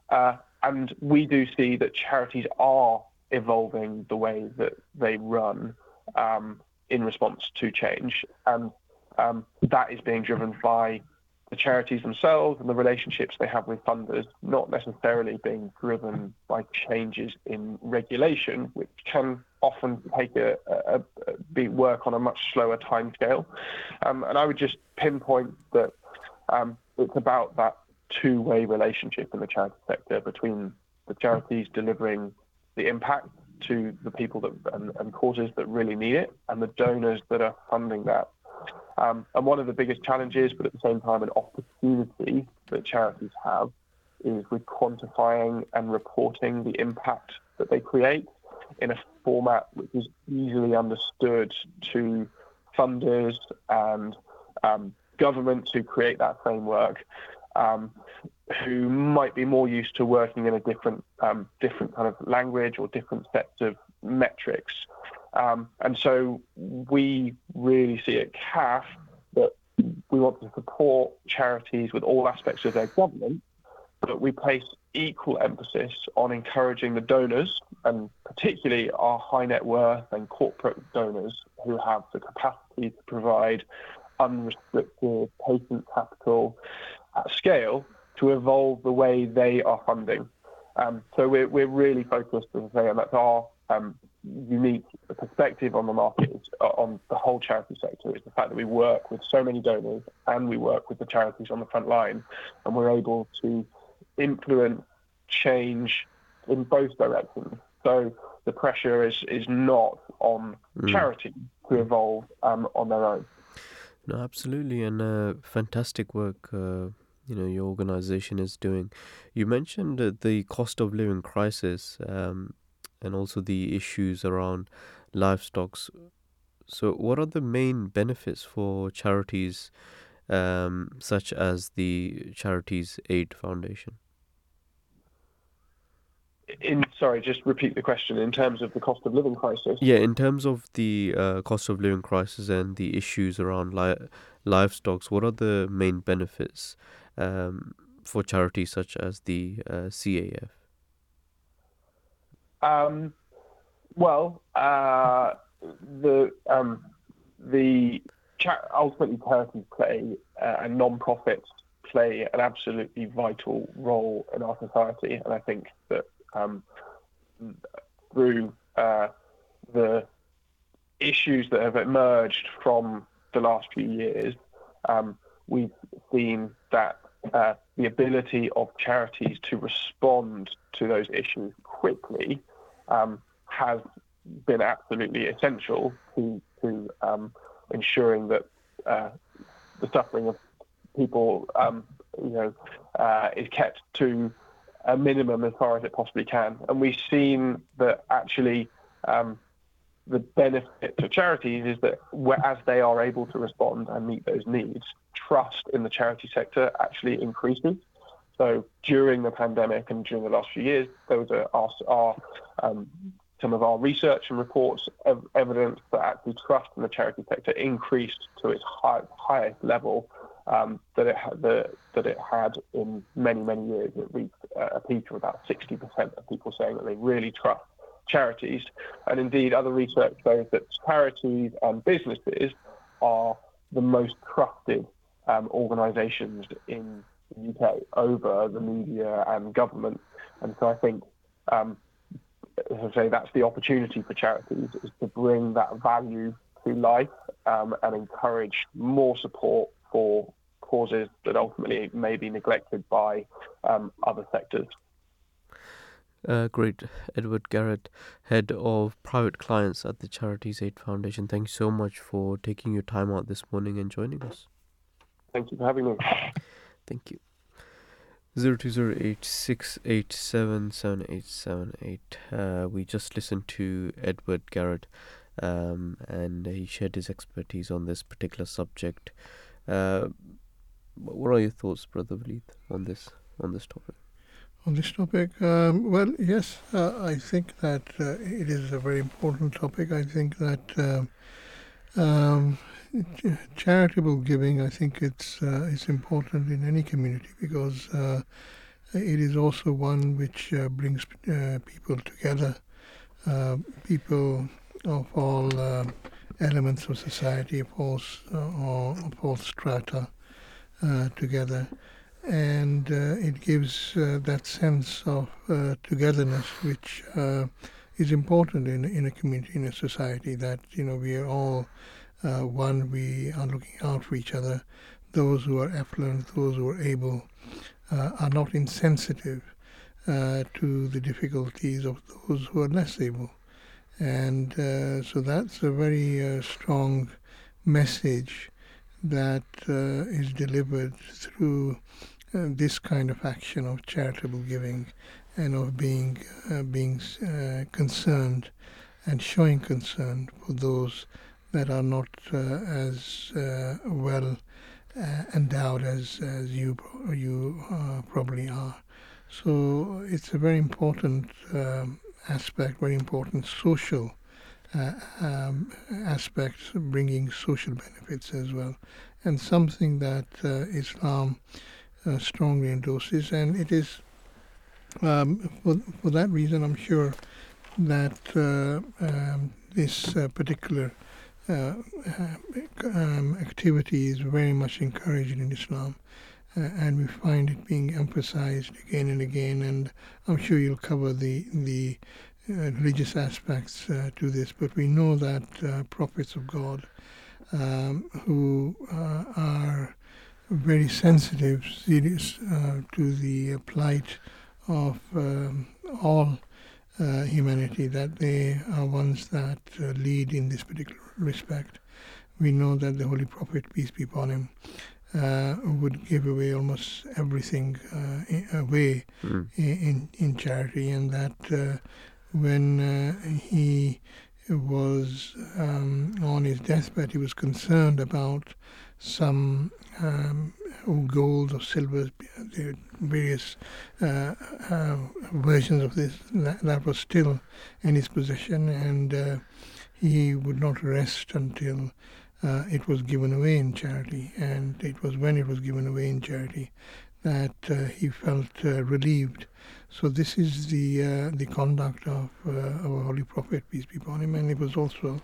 Speaker 7: Uh, and we do see that charities are evolving the way that they run um, in response to change. And um, that is being driven by the charities themselves and the relationships they have with funders, not necessarily being driven by changes in regulation, which can often take a, a, a work on a much slower timescale. Um, and I would just pinpoint that um, it's about that two-way relationship in the charity sector between the charities delivering the impact to the people that and, and causes that really need it, and the donors that are funding that um, and one of the biggest challenges, but at the same time, an opportunity that charities have is with quantifying and reporting the impact that they create in a format which is easily understood to funders and um, governments who create that framework, um, who might be more used to working in a different um, different kind of language or different sets of metrics. Um, and so we really see at CAF that we want to support charities with all aspects of their governance, but we place equal emphasis on encouraging the donors, and particularly our high net worth and corporate donors who have the capacity to provide unrestricted patient capital at scale to evolve the way they are funding. Um, so we're, we're really focused, as I say, and that's our um, unique perspective on the market uh, on the whole charity sector is the fact that we work with so many donors and we work with the charities on the front line and we're able to influence change in both directions. So the pressure is, is not on mm. charity to evolve um, on their own.
Speaker 3: No, absolutely, and uh, fantastic work. Uh, you know your organization is doing. You mentioned uh, the cost of living crisis. Um, and also the issues around livestock. So, what are the main benefits for charities um, such as the Charities Aid Foundation?
Speaker 7: In sorry, just repeat the question. In terms of the cost of living crisis.
Speaker 3: Yeah, in terms of the uh, cost of living crisis and the issues around li- livestock, what are the main benefits um, for charities such as the uh, CAF?
Speaker 7: Um, well, uh, the um, the cha- ultimately charities play uh, and non-profits play an absolutely vital role in our society, and I think that um, through uh, the issues that have emerged from the last few years, um, we've seen that uh, the ability of charities to respond to those issues quickly um, has been absolutely essential to to um, ensuring that uh, the suffering of people, um, you know, uh, is kept to a minimum as far as it possibly can. And we've seen that actually um, the benefit to charities is that as they are able to respond and meet those needs, trust in the charity sector actually increases. So during the pandemic and during the last few years, those are our, our um, some of our research and reports ev- evidence that actually trust in the charity sector increased to its high, highest level um, that it had the, that it had in many many years. It reached a peak of about 60% of people saying that they really trust charities, and indeed other research shows that charities and businesses are the most trusted um, organisations in the UK over the media and government, and so I think. Um, as I say, that's the opportunity for charities is to bring that value to life um, and encourage more support for causes that ultimately may be neglected by um, other sectors.
Speaker 3: Uh, great. Edward Garrett, Head of Private Clients at the Charities Aid Foundation. Thanks so much for taking your time out this morning and joining us.
Speaker 7: Thank you for having me.
Speaker 3: Thank you. Zero two zero eight six eight seven seven eight seven eight. Uh, we just listened to Edward Garrett, um, and he shared his expertise on this particular subject. Uh, what are your thoughts, Brother Waleed, on this on this topic?
Speaker 2: On this topic, um, well, yes, uh, I think that uh, it is a very important topic. I think that uh, um, charitable giving, I think it's uh, it's important in any community because uh, it is also one which uh, brings uh, people together, uh, people of all uh, elements of society, of all, or of all strata together. And it gives that sense of togetherness, which is important in in a community, in a society. That you know we are all uh, one, we are looking out for each other. Those who are affluent, those who are able, uh, are not insensitive uh, to the difficulties of those who are less able. And uh, so that's a very uh, strong message that uh, is delivered through this kind of action of charitable giving and of being being concerned and showing concern for those that are not uh, as uh, well uh, endowed as, as you you probably are. So it's a very important um, aspect, very important social uh, um, aspects, bringing social benefits as well, and something that uh, Islam uh, strongly endorses. And it is um, for, for that reason, I'm sure that um, this particular uh, um, activity is very much encouraged in Islam, uh, and we find it being emphasized again and again. And I'm sure you'll cover the the uh, religious aspects uh, to this, but we know that uh, prophets of God um, who uh, are very sensitive, serious to the plight of um, all uh, humanity, that they are ones that uh, lead in this particular respect. We know that the Holy Prophet, peace be upon him, uh, would give away almost everything uh, away mm. in, in charity, and that uh, when uh, he was um, on his deathbed, he was concerned about some um, gold or silver, the various uh, uh, versions of this that, that, was still in his possession, and uh, he would not rest until uh, it was given away in charity. And it was when it was given away in charity that uh, he felt uh, relieved. So this is the the conduct of our Holy Prophet, peace be upon him, and it was also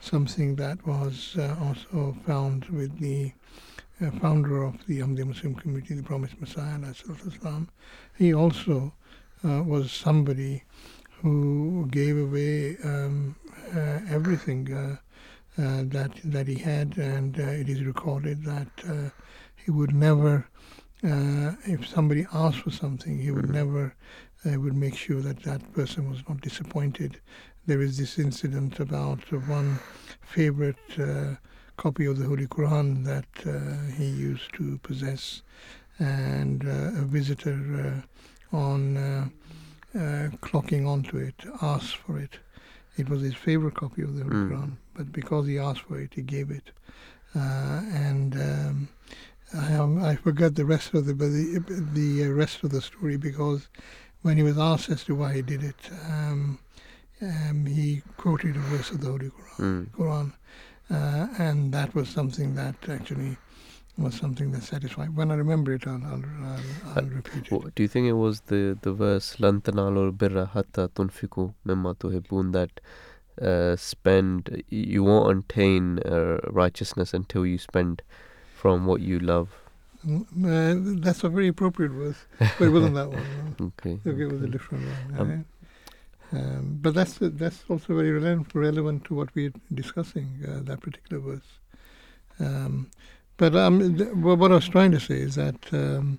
Speaker 2: something that was also found with the founder of the Ahmadiyya Muslim community, the Promised Messiah, Islam, he also uh, was somebody who gave away um, uh, everything uh, uh, that that he had, and uh, it is recorded that he would never, if somebody asked for something, he would mm-hmm. never would make sure that that person was not disappointed. There is this incident about one favorite copy of the Holy Quran that uh, he used to possess. And uh, a visitor on uh, uh, clocking onto it, asked for it. It was his favorite copy of the Holy
Speaker 3: Mm.
Speaker 2: Quran, but because he asked for it, he gave it. Uh, and um, I, um, I forgot the rest of the but the, the rest of the story because when he was asked as to why he did it, um, um, he quoted a verse of the Holy Quran.
Speaker 3: Mm.
Speaker 2: Quran, uh, and that was something that actually was something that satisfied. When I remember it, I'll, I'll, I'll, I'll repeat it.
Speaker 3: What, do you think it was the, the verse لَن تَنَالُوا الْبِرَّ حَتَّى تُنْفِقُوا مِمَّا تُحِبُّونَ that uh, spend you won't attain uh, righteousness until you spend from what you love.
Speaker 2: Mm, uh, that's a very appropriate verse, but it wasn't that one. no.
Speaker 3: Okay.
Speaker 2: Okay, it was a
Speaker 3: okay.
Speaker 2: different one.
Speaker 3: Um,
Speaker 2: yeah. um, but that's that's also very relevant, relevant to what we're discussing uh, that particular verse. Um, but um, th- what I was trying to say is that um,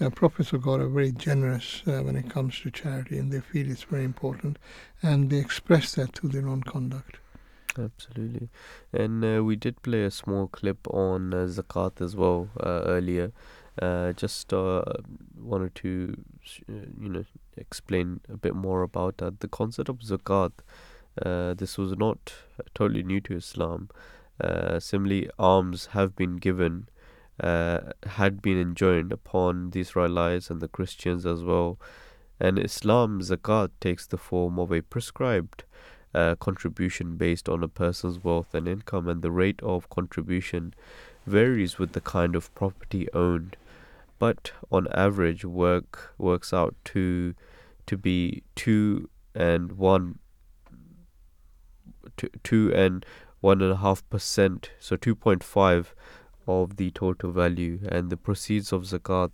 Speaker 2: uh, prophets of God are very generous uh, when it comes to charity, and they feel it's very important, and they express that through their own conduct.
Speaker 3: Absolutely. And uh, we did play a small clip on uh, zakat as well earlier. Just to, sh- uh, you know, explain a bit more about that. The concept of zakat, uh, this was not totally new to Islam. Uh, similarly, alms have been given, uh, had been enjoined upon the Israelites and the Christians as well. And Islam, zakat, takes the form of a prescribed uh, contribution based on a person's wealth and income, and the rate of contribution varies with the kind of property owned, but on average work works out to to be two and one two, two and one and a half percent, so two point five of the total value, and the proceeds of zakat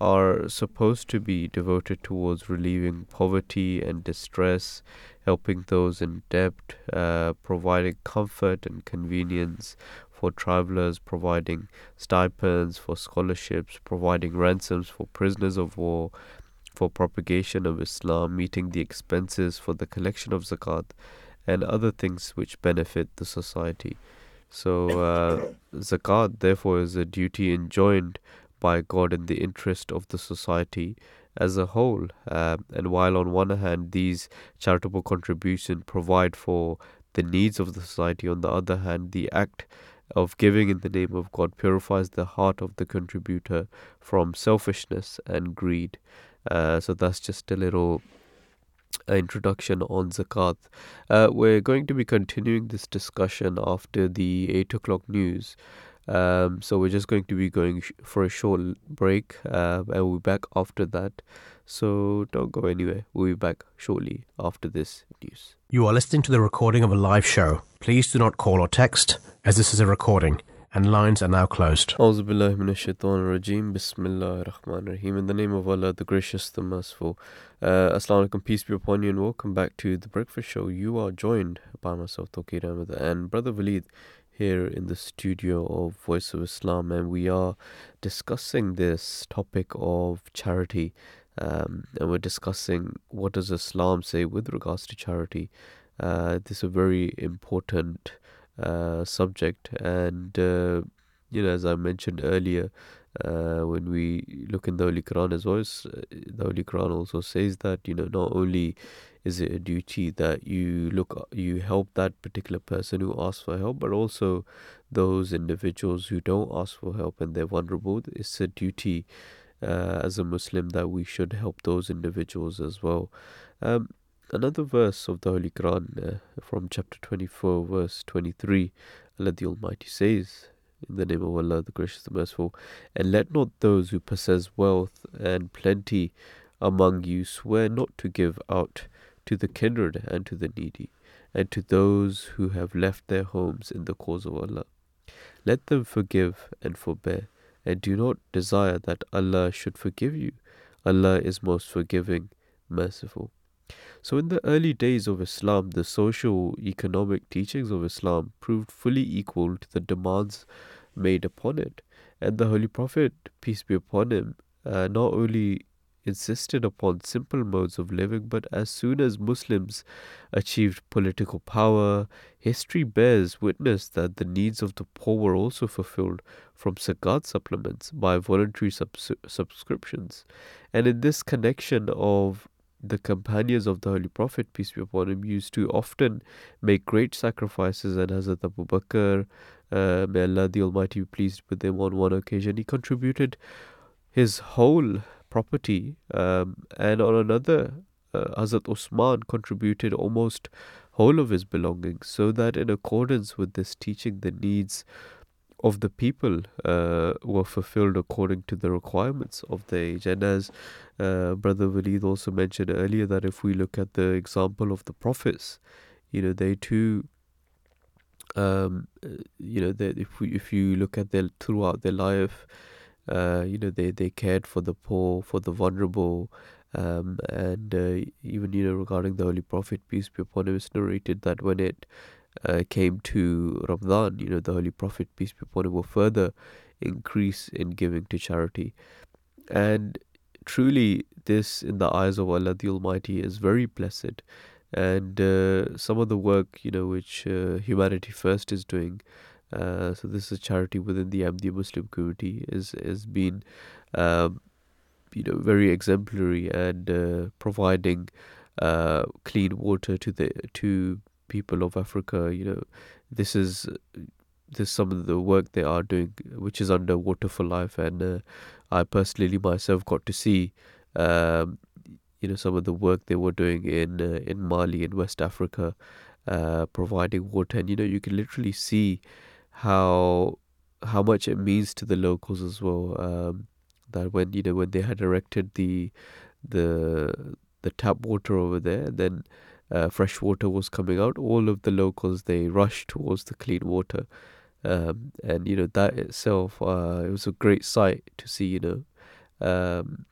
Speaker 3: are supposed to be devoted towards relieving poverty and distress, helping those in debt, uh, providing comfort and convenience for travelers, providing stipends for scholarships, providing ransoms for prisoners of war, for propagation of Islam, meeting the expenses for the collection of zakat, and other things which benefit the society. So, uh, zakat, therefore, is a duty enjoined by God in the interest of the society as a whole. Um, and while on one hand these charitable contributions provide for the needs of the society, on the other hand, the act of giving in the name of God purifies the heart of the contributor from selfishness and greed. Uh, so that's just a little introduction on zakat. Uh, we're going to be continuing this discussion after the 8 o'clock news. Um, so we're just going to be going sh- for a short break, uh, and we'll be back after that. So don't go anywhere. We'll be back shortly after this news.
Speaker 1: You are listening to the recording of a live show. Please do not call or text, as this is a recording, and lines are now closed.
Speaker 3: In the name of Allah, the gracious, the merciful. Uh, Assalamu alaikum, peace be upon you, and welcome back to the Breakfast Show. You are joined by myself, Touqeer Ahmed, and Brother Waleed here in the studio of Voice of Islam, and we are discussing this topic of charity. Um, and we're discussing what does Islam say with regards to charity. Uh, this is a very important uh, subject, and uh, you know, as I mentioned earlier, uh, when we look in the Holy Quran as well, uh, the Holy Quran also says that you know not only is it a duty that you look you help that particular person who asks for help, but also those individuals who don't ask for help and they're vulnerable. It's a duty uh, as a Muslim that we should help those individuals as well. Um, another verse of the Holy Quran uh, from chapter 24, verse 23, Allah the Almighty says, In the name of Allah, the Gracious, the Merciful, and let not those who possess wealth and plenty among you swear not to give out to the kindred and to the needy, and to those who have left their homes in the cause of Allah. Let them forgive and forbear, and do not desire that Allah should forgive you. Allah is most forgiving, merciful. So, in the early days of Islam, the social economic teachings of Islam proved fully equal to the demands made upon it. And the Holy Prophet, peace be upon him, uh, not only insisted upon simple modes of living, but as soon as Muslims achieved political power, history bears witness that the needs of the poor were also fulfilled from zakat supplements by voluntary subs- subscriptions. And in this connection of the companions of the Holy Prophet, peace be upon him, used to often make great sacrifices, and Hazrat Abu Bakr, uh, may Allah the Almighty be pleased with him, on one occasion he contributed his whole property, um, and on another, uh, Hazrat Usman contributed almost whole of his belongings, so that in accordance with this teaching, the needs of the people uh, were fulfilled according to the requirements of the age. And as uh, Brother Waleed also mentioned earlier, that if we look at the example of the prophets, you know, they too. Um, you know, that if we if you look at their throughout their life, uh, you know, they they cared for the poor, for the vulnerable, um, and uh, even you know regarding the Holy Prophet peace be upon him, it's narrated that when it uh, came to Ramadan, you know, the Holy Prophet, peace be upon him, will further increase in giving to charity. And truly, this, in the eyes of Allah the Almighty, is very blessed. And uh, some of the work, you know, which uh, Humanity First is doing, uh, so this is charity within the Ahmadiyya Muslim community, is has been, um, you know, very exemplary and uh, providing uh, clean water to the to people of Africa. You know, this is this some of the work they are doing, which is under Water for Life, and uh, I personally myself got to see, um, you know, some of the work they were doing in uh, in Mali in West Africa, uh, providing water, and you know, you can literally see how how much it means to the locals as well. Um, that when you know when they had erected the the the tap water over there, then uh, fresh water was coming out, all of the locals they rushed towards the clean water, um, and you know that itself uh, it was a great sight to see. You know, um,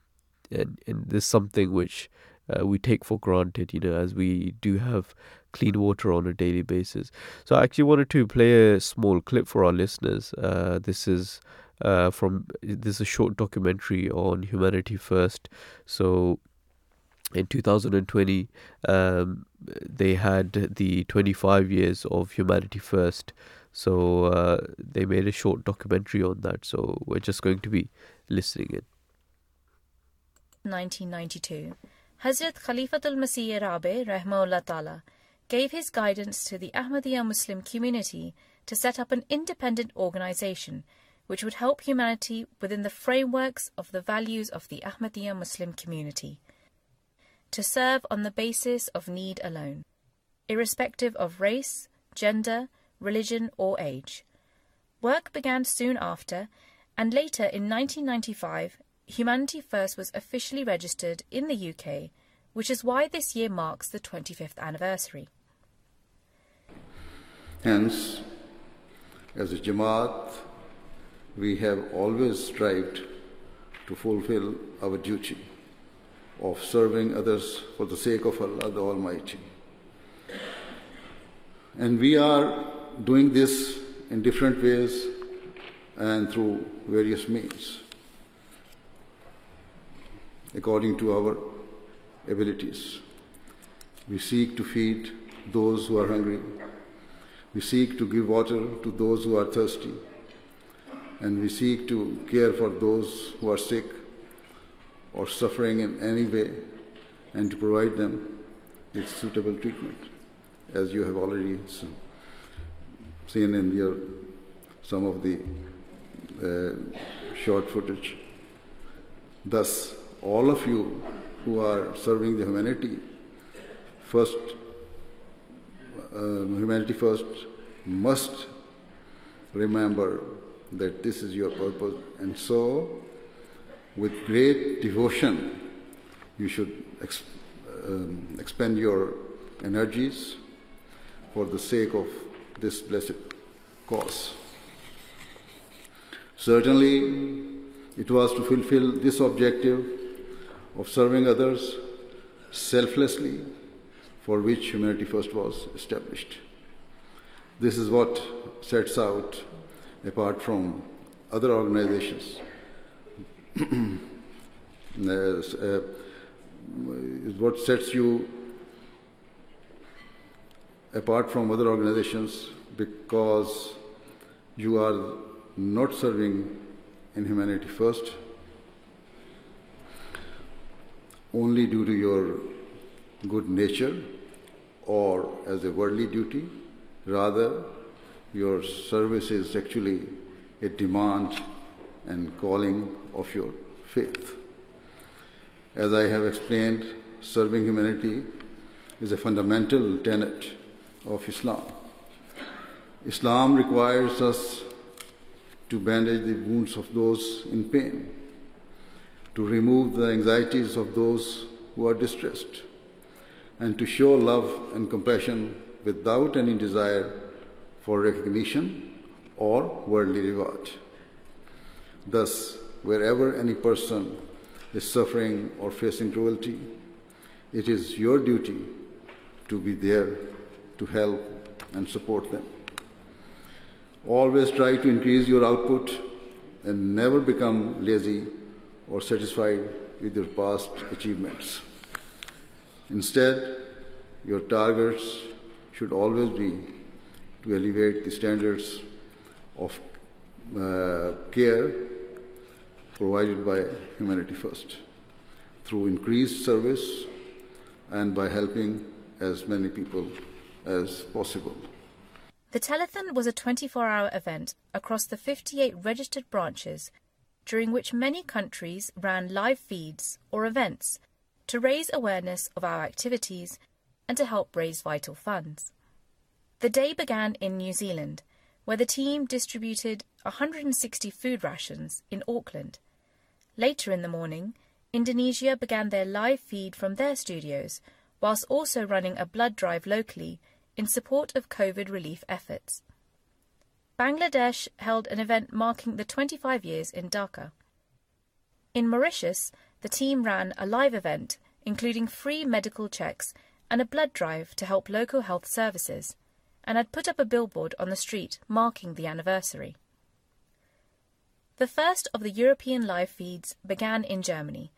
Speaker 3: and and there's something which uh, we take for granted. You know, as we do have clean water on a daily basis. So I actually wanted to play a small clip for our listeners. Uh, this is. Uh, from this is a short documentary on humanity first so in 2020 um, they had the 25 years of humanity first. So uh, they made a short documentary on that. So we're just going to be listening in.
Speaker 8: 1992 hazrat khalifatul masih rabi rahmahullah ta'ala gave his guidance to the ahmadiyya muslim community to set up an independent organization which would help humanity within the frameworks of the values of the ahmadiyya muslim community to serve on the basis of need alone, irrespective of race, gender, religion, or age. Work began soon after, and later in 1995, Humanity First was officially registered in the UK, which is why this year marks the 25th anniversary.
Speaker 9: Hence, as a Jamaat, we have always strived to fulfill our duty of serving others for the sake of Allah the Almighty. And we are doing this in different ways and through various means, according to our abilities. We seek to feed those who are hungry. We seek to give water to those who are thirsty. And we seek to care for those who are sick or suffering in any way and to provide them with suitable treatment, as you have already seen in your some of the uh, short footage. Thus, all of you who are serving the humanity first, uh, humanity first, must remember that this is your purpose, and so with great devotion, you should ex- um, expend your energies for the sake of this blessed cause. Certainly, it was to fulfill this objective of serving others selflessly for which Humanity First was established. This is what sets out apart from other organizations Uh, uh, is what sets you apart from other organizations because you are not serving in humanity first only due to your good nature or as a worldly duty. Rather, your service is actually a demand and calling of your faith. As I have explained, serving humanity is a fundamental tenet of Islam. Islam requires us to bandage the wounds of those in pain, to remove the anxieties of those who are distressed, and to show love and compassion without any desire for recognition or worldly reward. Thus, wherever any person is suffering or facing cruelty, it is your duty to be there to help and support them. Always try to increase your output and never become lazy or satisfied with your past achievements. Instead, your targets should always be to elevate the standards of uh, care provided by Humanity First through increased service and by helping as many people as possible.
Speaker 8: The telethon was a 24 hour event across the 58 registered branches during which many countries ran live feeds or events to raise awareness of our activities and to help raise vital funds. The day began in New Zealand, where the team distributed 160 food rations in Auckland. Later in the morning, Indonesia began their live feed from their studios, whilst also running a blood drive locally in support of COVID relief efforts. Bangladesh held an event marking the 25 years in Dhaka. In Mauritius, the team ran a live event including free medical checks and a blood drive to help local health services, and had put up a billboard on the street marking the anniversary. The first of the European live feeds began in Germany,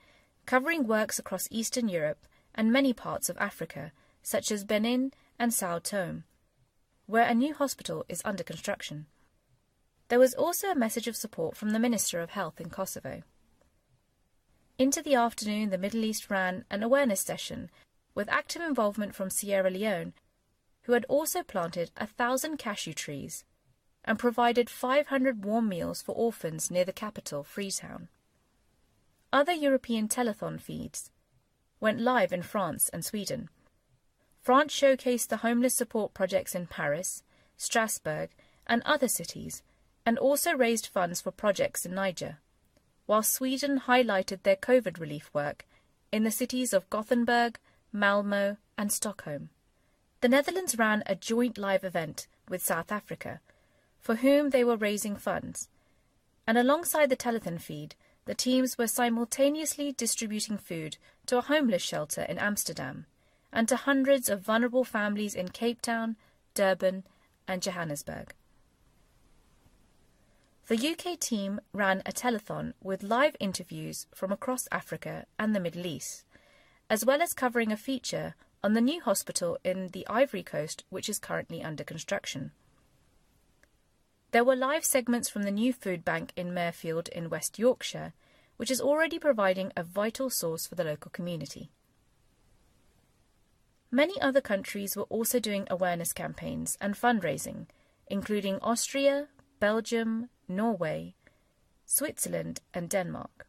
Speaker 8: covering works across Eastern Europe and many parts of Africa, such as Benin and Sao Tome, where a new hospital is under construction. There was also a message of support from the Minister of Health in Kosovo. Into the afternoon, the Middle East ran an awareness session with active involvement from Sierra Leone, who had also planted a thousand cashew trees and provided 500 warm meals for orphans near the capital, Freetown. Other European telethon feeds went live in France and Sweden. France showcased the homeless support projects in Paris, Strasbourg, and other cities, and also raised funds for projects in Niger while Sweden highlighted their COVID relief work in the cities of Gothenburg, Malmo, and Stockholm. The Netherlands ran a joint live event with South Africa, for whom they were raising funds, and alongside the telethon feed, the teams were simultaneously distributing food to a homeless shelter in Amsterdam and to hundreds of vulnerable families in Cape Town, Durban, and Johannesburg. The UK team ran a telethon with live interviews from across Africa and the Middle East, as well as covering a feature on the new hospital in the Ivory Coast, which is currently under construction. There were live segments from the new food bank in Mirfield in West Yorkshire, which is already providing a vital source for the local community. Many other countries were also doing awareness campaigns and fundraising, including Austria, Belgium, Norway, Switzerland, and Denmark.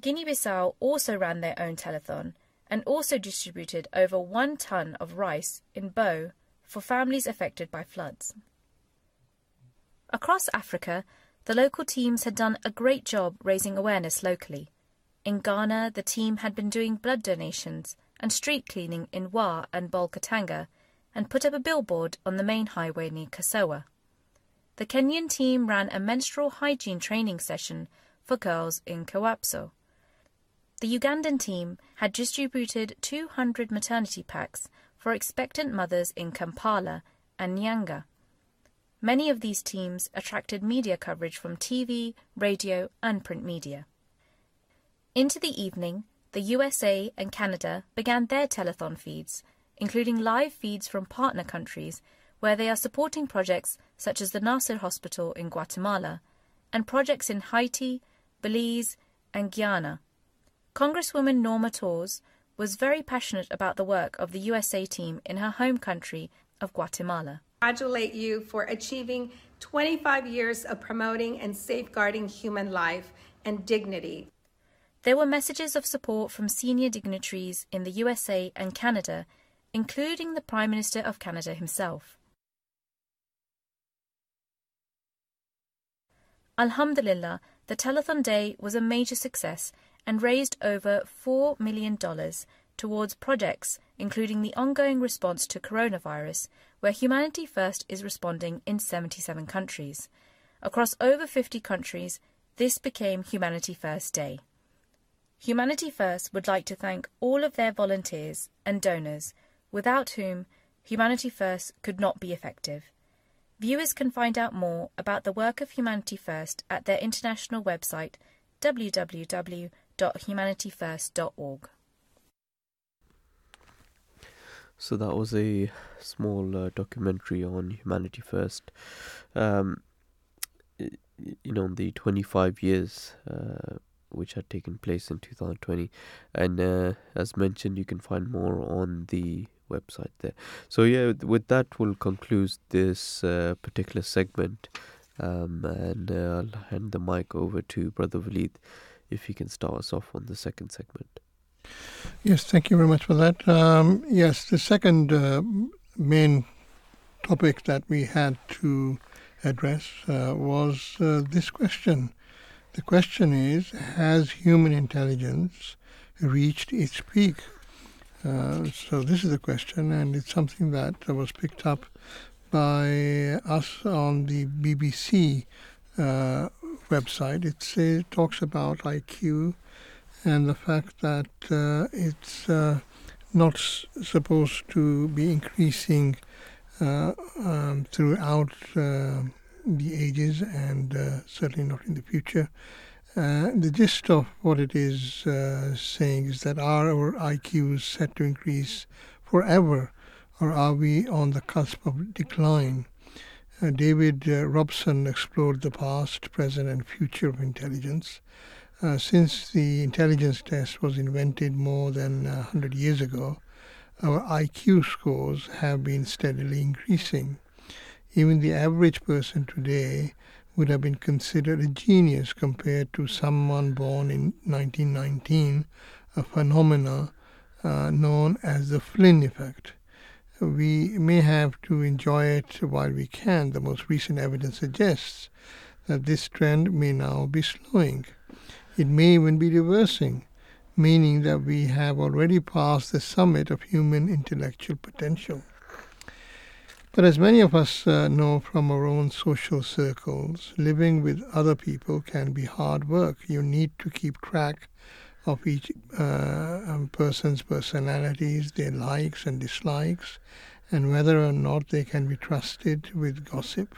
Speaker 8: Guinea Bissau also ran their own telethon and also distributed over one ton of rice in Bo for families affected by floods. Across Africa, the local teams had done a great job raising awareness locally. In Ghana, the team had been doing blood donations and street cleaning in Wa and Bolgatanga and put up a billboard on the main highway near Kasoa. The Kenyan team ran a menstrual hygiene training session for girls in Kawapso. The Ugandan team had distributed 200 maternity packs for expectant mothers in Kampala and Nyanga. Many of these teams attracted media coverage from TV, radio, and print media. Into the evening, the USA and Canada began their telethon feeds, including live feeds from partner countries where they are supporting projects such as the Nasser Hospital in Guatemala and projects in Haiti, Belize, and Guyana. Congresswoman Norma Torres was very passionate about the work of the USA team in her home country of Guatemala.
Speaker 10: Congratulate you for achieving 25 years of promoting and safeguarding human life and dignity.
Speaker 8: There were messages of support from senior dignitaries in the USA and Canada, including the Prime Minister of Canada himself. Alhamdulillah, the telethon day was a major success and raised over $4 million towards projects including the ongoing response to coronavirus, where Humanity First is responding in 77 countries. Across over 50 countries, this became Humanity First Day. Humanity First would like to thank all of their volunteers and donors, without whom Humanity First could not be effective. Viewers can find out more about the work of Humanity First at their international website www.humanityfirst.org.
Speaker 3: So that was a small uh, documentary on Humanity First. Um, you know, the 25 years uh, which had taken place in 2020, and uh, as mentioned, you can find more on the website there. So yeah, with that, we'll conclude this uh, particular segment, um, and uh, I'll hand the mic over to Brother Waleed, if he can start us off on the second segment.
Speaker 2: Yes, thank you very much for that. Um, yes, the second uh, main topic that we had to address uh, was uh, this question. The question is Has human intelligence reached its peak? Uh, so, this is the question, and it's something that was picked up by us on the BBC uh, website. it talks about IQ and the fact that uh, it's uh, not s- supposed to be increasing uh, um, throughout uh, the ages and uh, certainly not in the future. Uh, the gist of what it is saying is that are our IQs set to increase forever, or are we on the cusp of decline? David Robson explored the past, present, and future of intelligence. Uh, since the intelligence test was invented more than uh, 100 years ago, our IQ scores have been steadily increasing. Even the average person today would have been considered a genius compared to someone born in 1919, a phenomena uh, known as the Flynn effect. We may have to enjoy it while we can. The most recent evidence suggests that this trend may now be slowing. It may even be reversing, meaning that we have already passed the summit of human intellectual potential. But as many of us uh, know from our own social circles, living with other people can be hard work. You need to keep track of each uh, um, person's personalities, their likes and dislikes, and whether or not they can be trusted with gossip.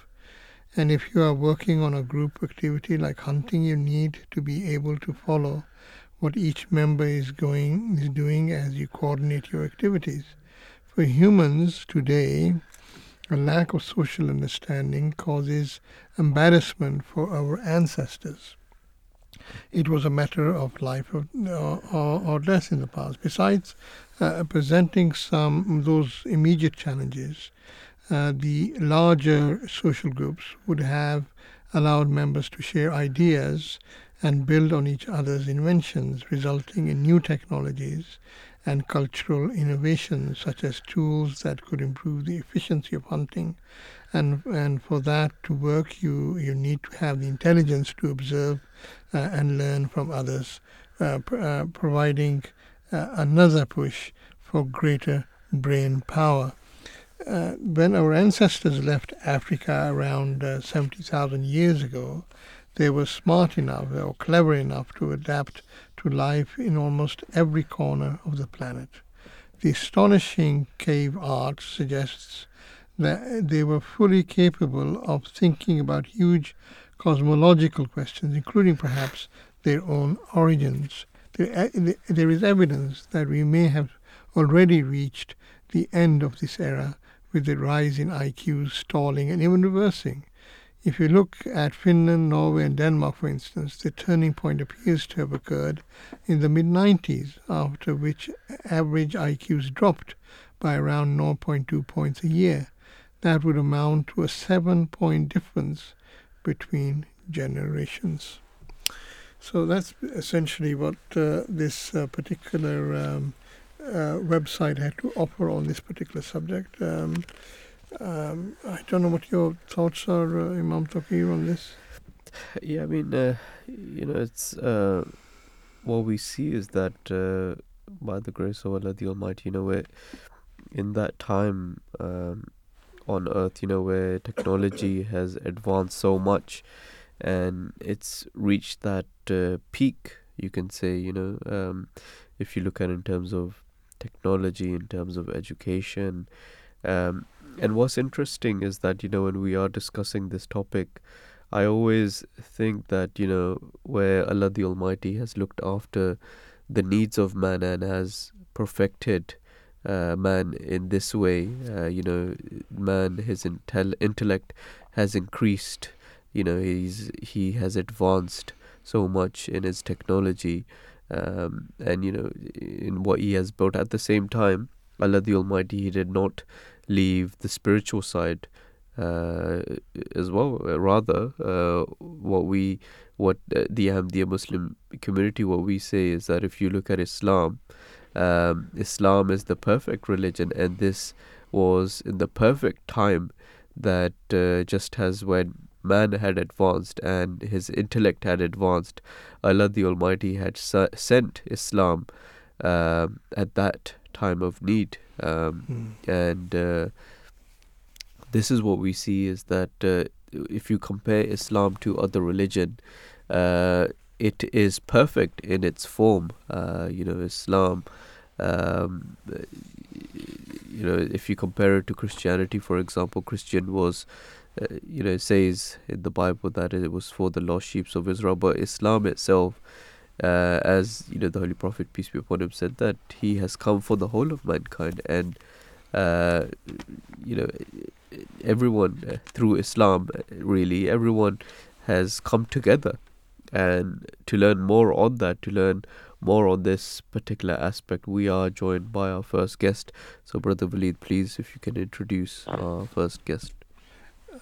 Speaker 2: And if you are working on a group activity like hunting, you need to be able to follow what each member is going is doing as you coordinate your activities. For humans today, a lack of social understanding causes embarrassment for our ancestors. It was a matter of life or, or, or death in the past. Besides uh, presenting some those immediate challenges, uh, the larger social groups would have allowed members to share ideas and build on each other's inventions, resulting in new technologies and cultural innovations, such as tools that could improve the efficiency of hunting. And, and for that to work, you, you need to have the intelligence to observe uh, and learn from others, uh, pr- uh, providing uh, another push for greater brain power uh, when our ancestors left Africa around uh, 70,000 years ago, they were smart enough or clever enough to adapt to life in almost every corner of the planet. The astonishing cave art suggests that they were fully capable of thinking about huge cosmological questions, including perhaps their own origins. There, uh, there is evidence that we may have already reached the end of this era with the rise in IQs stalling and even reversing. If you look at Finland, Norway, and Denmark, for instance, the turning point appears to have occurred in the mid 90s, after which average IQs dropped by around 0.2 points a year. That would amount to a seven point difference between generations. So that's essentially what uh, this uh, particular um, uh, website had to offer on this particular subject. Um, um, I don't know what your thoughts are, uh, Imam Touqeer, on this.
Speaker 3: Yeah, I mean, uh, you know, it's uh, what we see is that by the grace of Allah the Almighty, you know, in that time um, on Earth, you know, where technology has advanced so much, and it's reached that uh, peak, you can say, you know, um, if you look at in terms of technology, in terms of education. Um, and what's interesting is that, you know, when we are discussing this topic, I always think that, you know, where Allah the Almighty has looked after the needs of man and has perfected uh, man in this way, uh, you know, man, his intel- intellect has increased, you know, he's he has advanced so much in his technology um, and you know in what he has built. At the same time allah the almighty he did not leave the spiritual side uh, as well rather uh, what we what uh, the Ahmadiyya Muslim community what we say is that if you look at Islam um, Islam is the perfect religion and this was in the perfect time that uh, just as when man had advanced and his intellect had advanced. Allah the Almighty had sent Islam uh, at that time of need. Um, mm. And uh, this is what we see is that uh, if you compare Islam to other religion, uh, it is perfect in its form. Uh, you know, Islam. Um, you know, if you compare it to Christianity, for example, Christian was uh, you know, says in the Bible that it was for the lost sheep of Israel, but Islam itself, uh, as you know, the Holy Prophet peace be upon him said that he has come for the whole of mankind, and uh, you know, everyone uh, through Islam, really, everyone has come together, and to learn more on that, to learn more on this particular aspect, we are joined by our first guest. So, Brother Waleed, please, if you can introduce our first guest.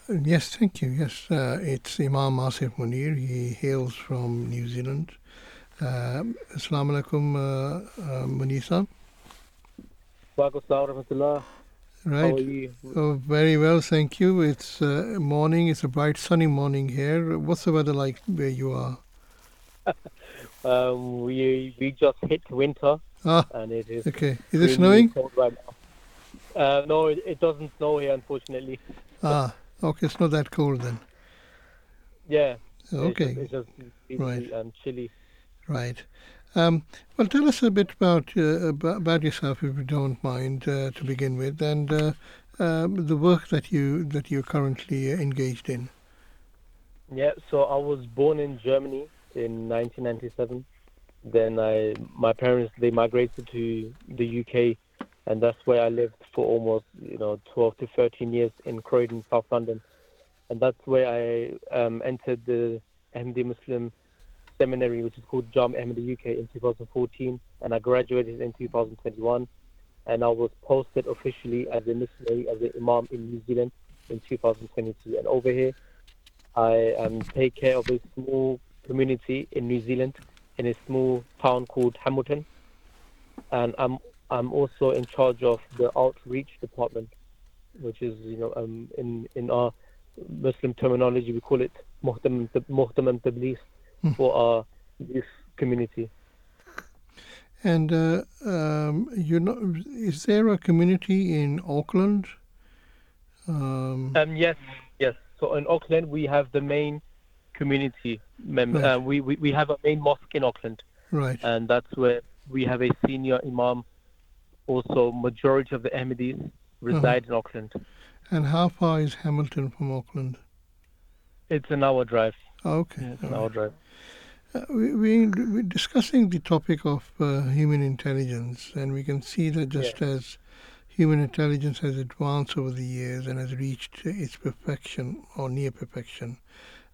Speaker 2: Yes, thank you. Yes, uh, it's Imam Asif Munir. He hails from New Zealand. Uh, Assalamu alaikum, uh, uh, Munisa. Right. How are you? Oh, very well, thank you. It's uh, morning. It's a bright, sunny morning here. What's the weather like where you are?
Speaker 11: um, we we just hit winter.
Speaker 2: Ah,
Speaker 11: and it is
Speaker 2: okay. Is it snowing?
Speaker 11: Right uh, no, it, it, doesn't snow here, unfortunately.
Speaker 2: ah, Okay, it's not that cold then.
Speaker 11: Yeah.
Speaker 2: Okay.
Speaker 11: It's just, it's just right. and chilly.
Speaker 2: Right. Um, well, tell us a bit about uh, about yourself, if you don't mind, uh, to begin with, and uh, um, the work that you that you're currently engaged in.
Speaker 11: Yeah. So I was born in Germany in 1997. Then I, my parents, they migrated to the UK and that's where I lived for almost you know 12 to 13 years in Croydon, South London, and that's where I um, entered the Ahmadi Muslim seminary, which is called Jamia Ahmadiyya UK, in 2014, and I graduated in 2021, and I was posted officially as a missionary as an imam in New Zealand in 2022, and over here I um, take care of a small community in New Zealand in a small town called Hamilton, and I'm I'm also in charge of the outreach department, which is, you know, um, in in our Muslim terminology, we call it Muhtam Muhtam For our youth community.
Speaker 2: And uh, um, you know, is there a community in Auckland?
Speaker 11: Um, um, yes, yes. So in Auckland, we have the main community. Mem- right. uh, we, we we have a main mosque in Auckland,
Speaker 2: right?
Speaker 11: And that's where we have a senior imam also majority of the Ahmadis reside mm-hmm. in Auckland.
Speaker 2: And how far is Hamilton from Auckland?
Speaker 11: It's an hour drive.
Speaker 2: Okay.
Speaker 11: Yeah, it's an
Speaker 2: all
Speaker 11: hour drive.
Speaker 2: Uh, we, we, we're discussing the topic of uh, human intelligence, and we can see that just as human intelligence has advanced over the years and has reached its perfection or near perfection,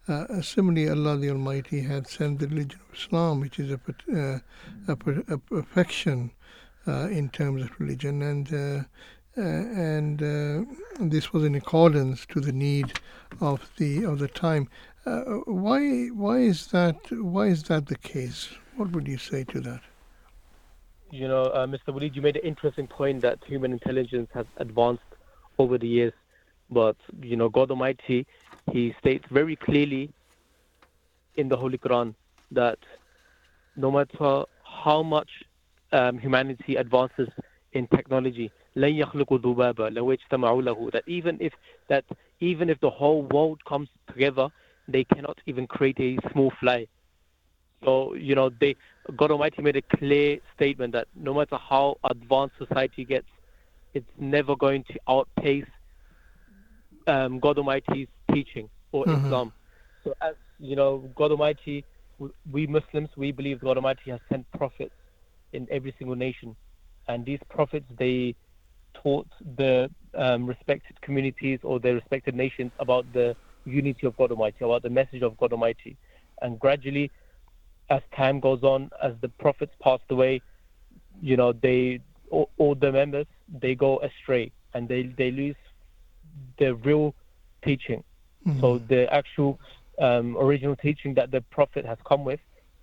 Speaker 2: uh, similarly, Allah the Almighty had sent the religion of Islam, which is a, per- uh, a, per- a perfection uh, in terms of religion, and uh, uh, and uh, this was in accordance to the need of the of the time. Uh, why why is that why is that the case? What would you say to that?
Speaker 11: You know, uh, Mr. Waleed, you made an interesting point that human intelligence has advanced over the years, but you know, God Almighty, He states very clearly in the Holy Quran that no matter how much um, humanity advances in technology, لن يخلقوا ذبابا لو اجتمعوا له, that even if that even if the whole world comes together, they cannot even create a small fly. So you know, they God Almighty made a clear statement that no matter how advanced society gets, it's never going to outpace um, God Almighty's teaching or
Speaker 2: Mhm.
Speaker 11: Islam. So as you know, God Almighty, w- we Muslims, we believe God Almighty has sent prophets in every single nation, and these prophets they taught the um, respected communities or the respected nations about the unity of God Almighty, about the message of God Almighty, and gradually, as time goes on, as the prophets passed away, you know they all, all the members they go astray and they they lose the real teaching. So the actual um, original teaching that the prophet has come with,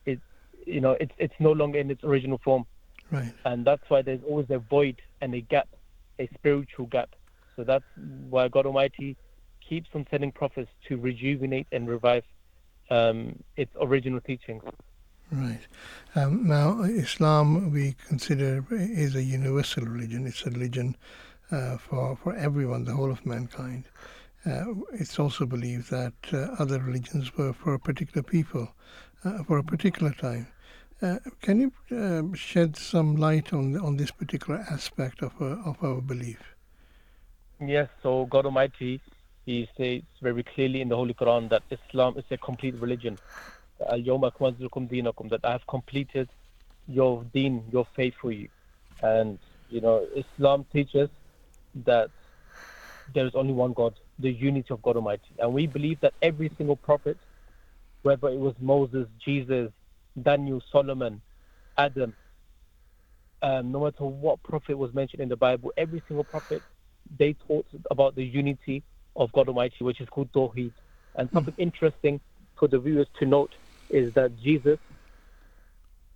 Speaker 11: it you know it's it's no longer in its original form,
Speaker 2: Right.
Speaker 11: and that's why there's always a void and a gap, a spiritual gap. So that's why God Almighty keeps on sending prophets to rejuvenate and revive um, its original teachings.
Speaker 2: Right. Um, now, Islam we consider is a universal religion. It's a religion uh, for for everyone, the whole of mankind. Uh, it's also believed that uh, other religions were for a particular people, uh, for a particular time. Uh, can you um shed some light on on this particular aspect of uh, of our belief?
Speaker 11: Yes, so God Almighty, He says very clearly in the Holy Quran that Islam is a complete religion. Dinakum, That I have completed your deen, your faith for you. And, you know, Islam teaches that there is only one God, the unity of God Almighty. And we believe that every single prophet, whether it was Moses, Jesus, Daniel, Solomon, Adam, um, no matter what prophet was mentioned in the Bible, every single prophet, they taught about the unity of God Almighty, which is called Tawheed. And something interesting for the viewers to note is that Jesus,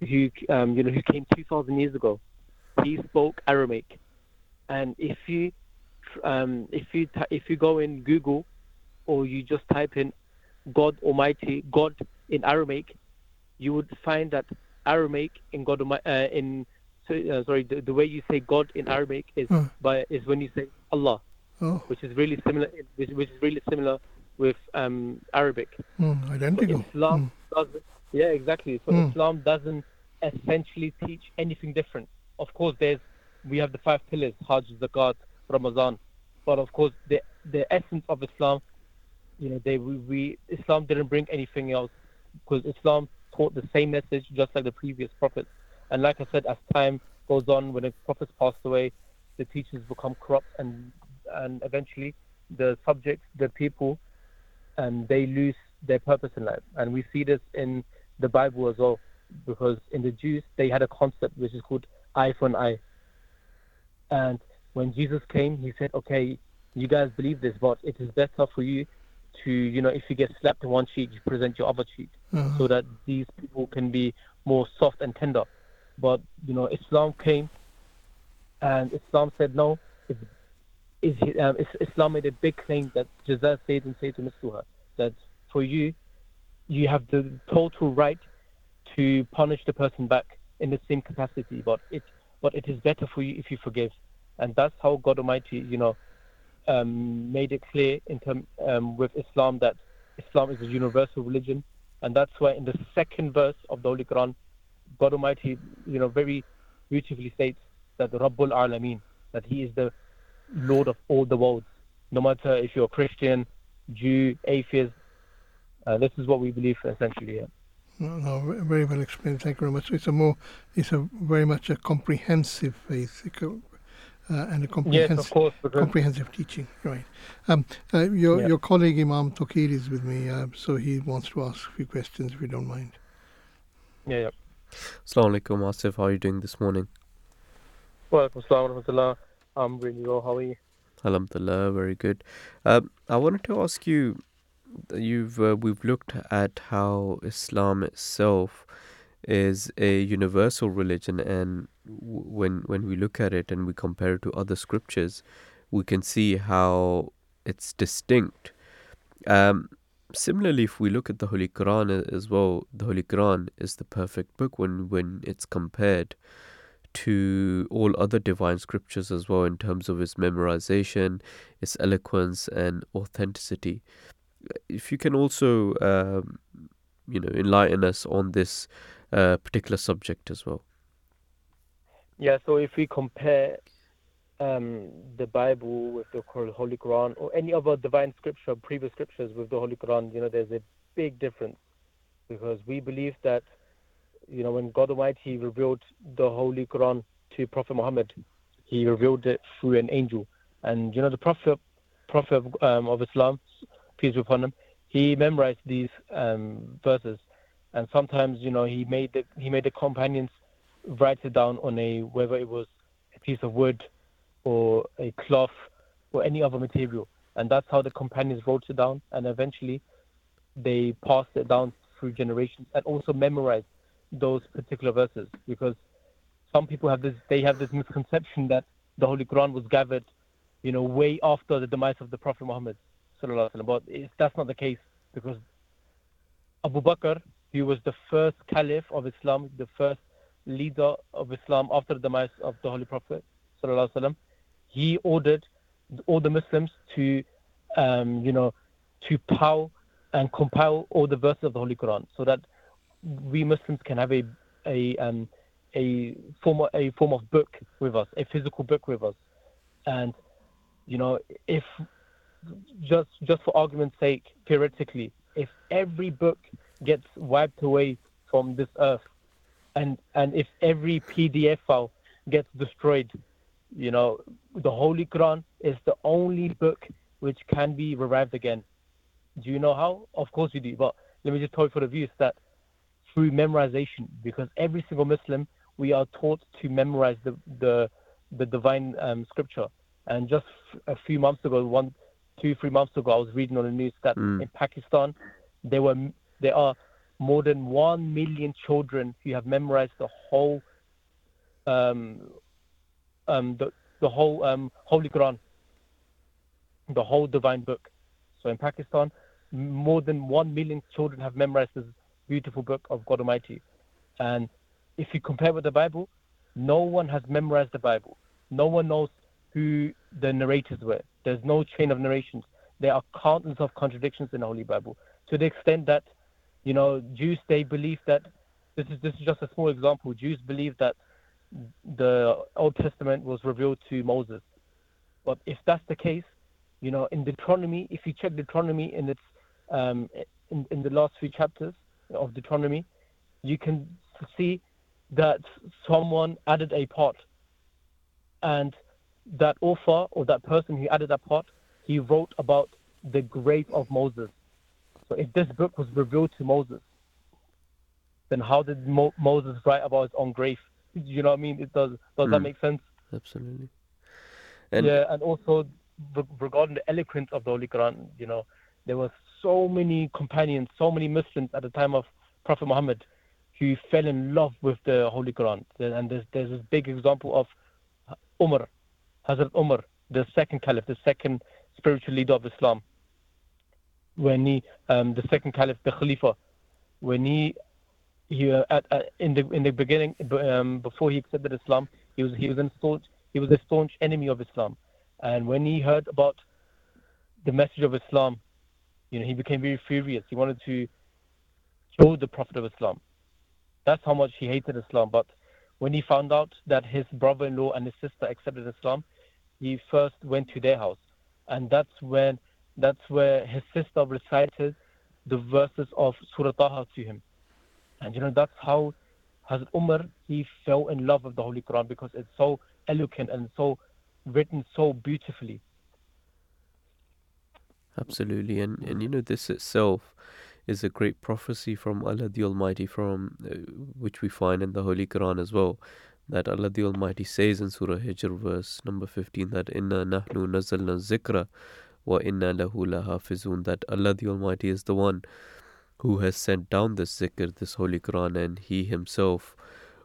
Speaker 11: who um, you know who came 2,000 years ago, he spoke Aramaic, and if you um, if you if you go in Google or you just type in God Almighty, God in Aramaic, you would find that Aramaic in God uh, in uh, sorry the, the way you say God in Aramaic is
Speaker 2: Hmm.
Speaker 11: by is when you say Allah,
Speaker 2: Oh,
Speaker 11: which is really similar which, which is really similar with um, Arabic.
Speaker 2: mm,
Speaker 11: But
Speaker 2: identical.
Speaker 11: Islam doesn't. Yeah, exactly. So
Speaker 2: Mm.
Speaker 11: Islam doesn't essentially teach anything different. Of course, there's we have the five pillars: Hajj, Zakat, Ramadan. But of course, the the essence of Islam, you know, they we, we Islam didn't bring anything else because Islam taught the same message just like the previous prophets. And like I said, as time goes on, when the prophets passed away, the teachers become corrupt, and and eventually the subjects, the people, and they lose their purpose in life. And we see this in the Bible as well, because in the Jews they had a concept which is called eye for an eye. And when Jesus came, he said, "Okay, you guys believe this, but it is better for you to, you know, if you get slapped in one cheek, you present your other cheek,
Speaker 2: Uh-huh.
Speaker 11: so that these people can be more soft and tender." But you know, Islam came, and Islam said, "No, it's um, is- Islam made a big claim that Jaza said and said to Misuha that for you, you have the total right to punish the person back in the same capacity, but it but it is better for you if you forgive, and that's how God Almighty, you know, um, made it clear in term um, with Islam that Islam is a universal religion, and that's why in the second verse of the Holy Quran, God Almighty, you know, very beautifully states that Rabbul Alameen, that He is the Lord of all the worlds. no matter if you're Christian, Jew, atheist. Uh, this is what we believe essentially. Yeah.
Speaker 2: No, no, very well explained. Thank you very much. It's a more, it's a very much a comprehensive faith uh, and a comprehensive,
Speaker 11: yes, of course,
Speaker 2: comprehensive teaching. Right. Um, uh, your
Speaker 11: Yeah.
Speaker 2: your colleague Imam Touqeer is with me, uh, so he wants to ask a few questions, if you don't mind.
Speaker 11: Yeah, yeah.
Speaker 3: Assalamu alaikum, Asif. How are you doing this morning?
Speaker 11: Well, Assalamu I'm really well. How are you?
Speaker 3: Alhamdulillah, very good. Um, I wanted to ask you. You've uh, we've looked at how Islam itself is a universal religion, and w- when when we look at it and we compare it to other scriptures, we can see how it's distinct. Um, similarly, if we look at the Holy Quran as well, the Holy Quran is the perfect book when when it's compared to all other divine scriptures as well in terms of its memorization, its eloquence, and authenticity. If you can also, um, you know, enlighten us on this uh, particular subject as well.
Speaker 11: Yeah, so if we compare um, the Bible with the Holy Quran or any other divine scripture, previous scriptures with the Holy Quran, you know, there's a big difference because we believe that, you know, when God Almighty revealed the Holy Quran to Prophet Muhammad, he revealed it through an angel. And, you know, the Prophet, Prophet um, of Islam, peace be upon him, he memorized these um, verses. And sometimes, you know, he made the, he made the companions write it down on a whether it was a piece of wood or a cloth or any other material. And that's how the companions wrote it down. And eventually they passed it down through generations and also memorized those particular verses. Because some people have this they have this misconception that the holy quran was gathered you know way after the demise of the prophet muhammad but that's not the case because abu bakr he was the first caliph of islam the first leader of Islam after the demise of the Holy Prophet wasallam, he ordered all the Muslims to, um, you know, to pow and compile all the verses of the Holy Quran, so that we Muslims can have a a um, a form of, a form of book with us, a physical book with us, and you know, if just just for argument's sake, theoretically, if every book gets wiped away from this earth and and if every PDF file gets destroyed, you know, the Holy Quran is the only book which can be revived again. Do you know how? Of course you do. But let me just tell you for the viewers that through memorization, because every single Muslim we are taught to memorize the the, the divine um, scripture. And just a few months ago, one, two, three months ago, I was reading on the news that
Speaker 3: Mm.
Speaker 11: in Pakistan there were there are more than one million children who have memorized the whole um, um, the, the whole um, Holy Quran, the whole divine book. So in Pakistan, more than one million children have memorized this beautiful book of God Almighty. And if you compare with the Bible, no one has memorized the Bible. No one knows who the narrators were. There's no chain of narrations. There are countless of contradictions in the Holy Bible to the extent that you know, Jews they believe that this is this is just a small example. Jews believe that the Old Testament was revealed to Moses. But if that's the case, you know, in Deuteronomy, if you check Deuteronomy in its um, in, in the last few chapters of Deuteronomy, you can see that someone added a part, and that author or that person who added that part, he wrote about the grave of Moses. So if this book was revealed to Moses, then how did Mo- Moses write about his own grave? You know what I mean? It does. Does that
Speaker 3: Mm.
Speaker 11: make sense?
Speaker 3: Absolutely. And
Speaker 11: yeah, and also re- regarding the eloquence of the Holy Quran, you know, there were so many companions, so many Muslims at the time of Prophet Muhammad who fell in love with the Holy Quran. And there's, there's this big example of Umar, Hazrat Umar, the second caliph, the second spiritual leader of Islam. When he, um, the second caliph, the Khalifa, when he, he uh, at, uh, in the in the beginning, um, before he accepted Islam, he was he was a staunch he was a staunch enemy of Islam, and when he heard about the message of Islam, you know, he became very furious. He wanted to kill the Prophet of Islam. That's how much he hated Islam. But when he found out that his brother-in-law and his sister accepted Islam, he first went to their house and that's when that's where his sister recited the verses of Surah Taha to him. And you know, that's how Hazrat Umar, he fell in love with the Holy Quran because it's so eloquent and so written so beautifully.
Speaker 3: Absolutely, and and you know this itself is a great prophecy from Allah the Almighty, from uh, which we find in the Holy Quran as well. That Allah the Almighty says in Surah Hijr, verse number fifteen, that Inna nahnu nazalna zikra wa inna lahu. That Allah the Almighty is the one who has sent down this zikr, this Holy Quran, and He Himself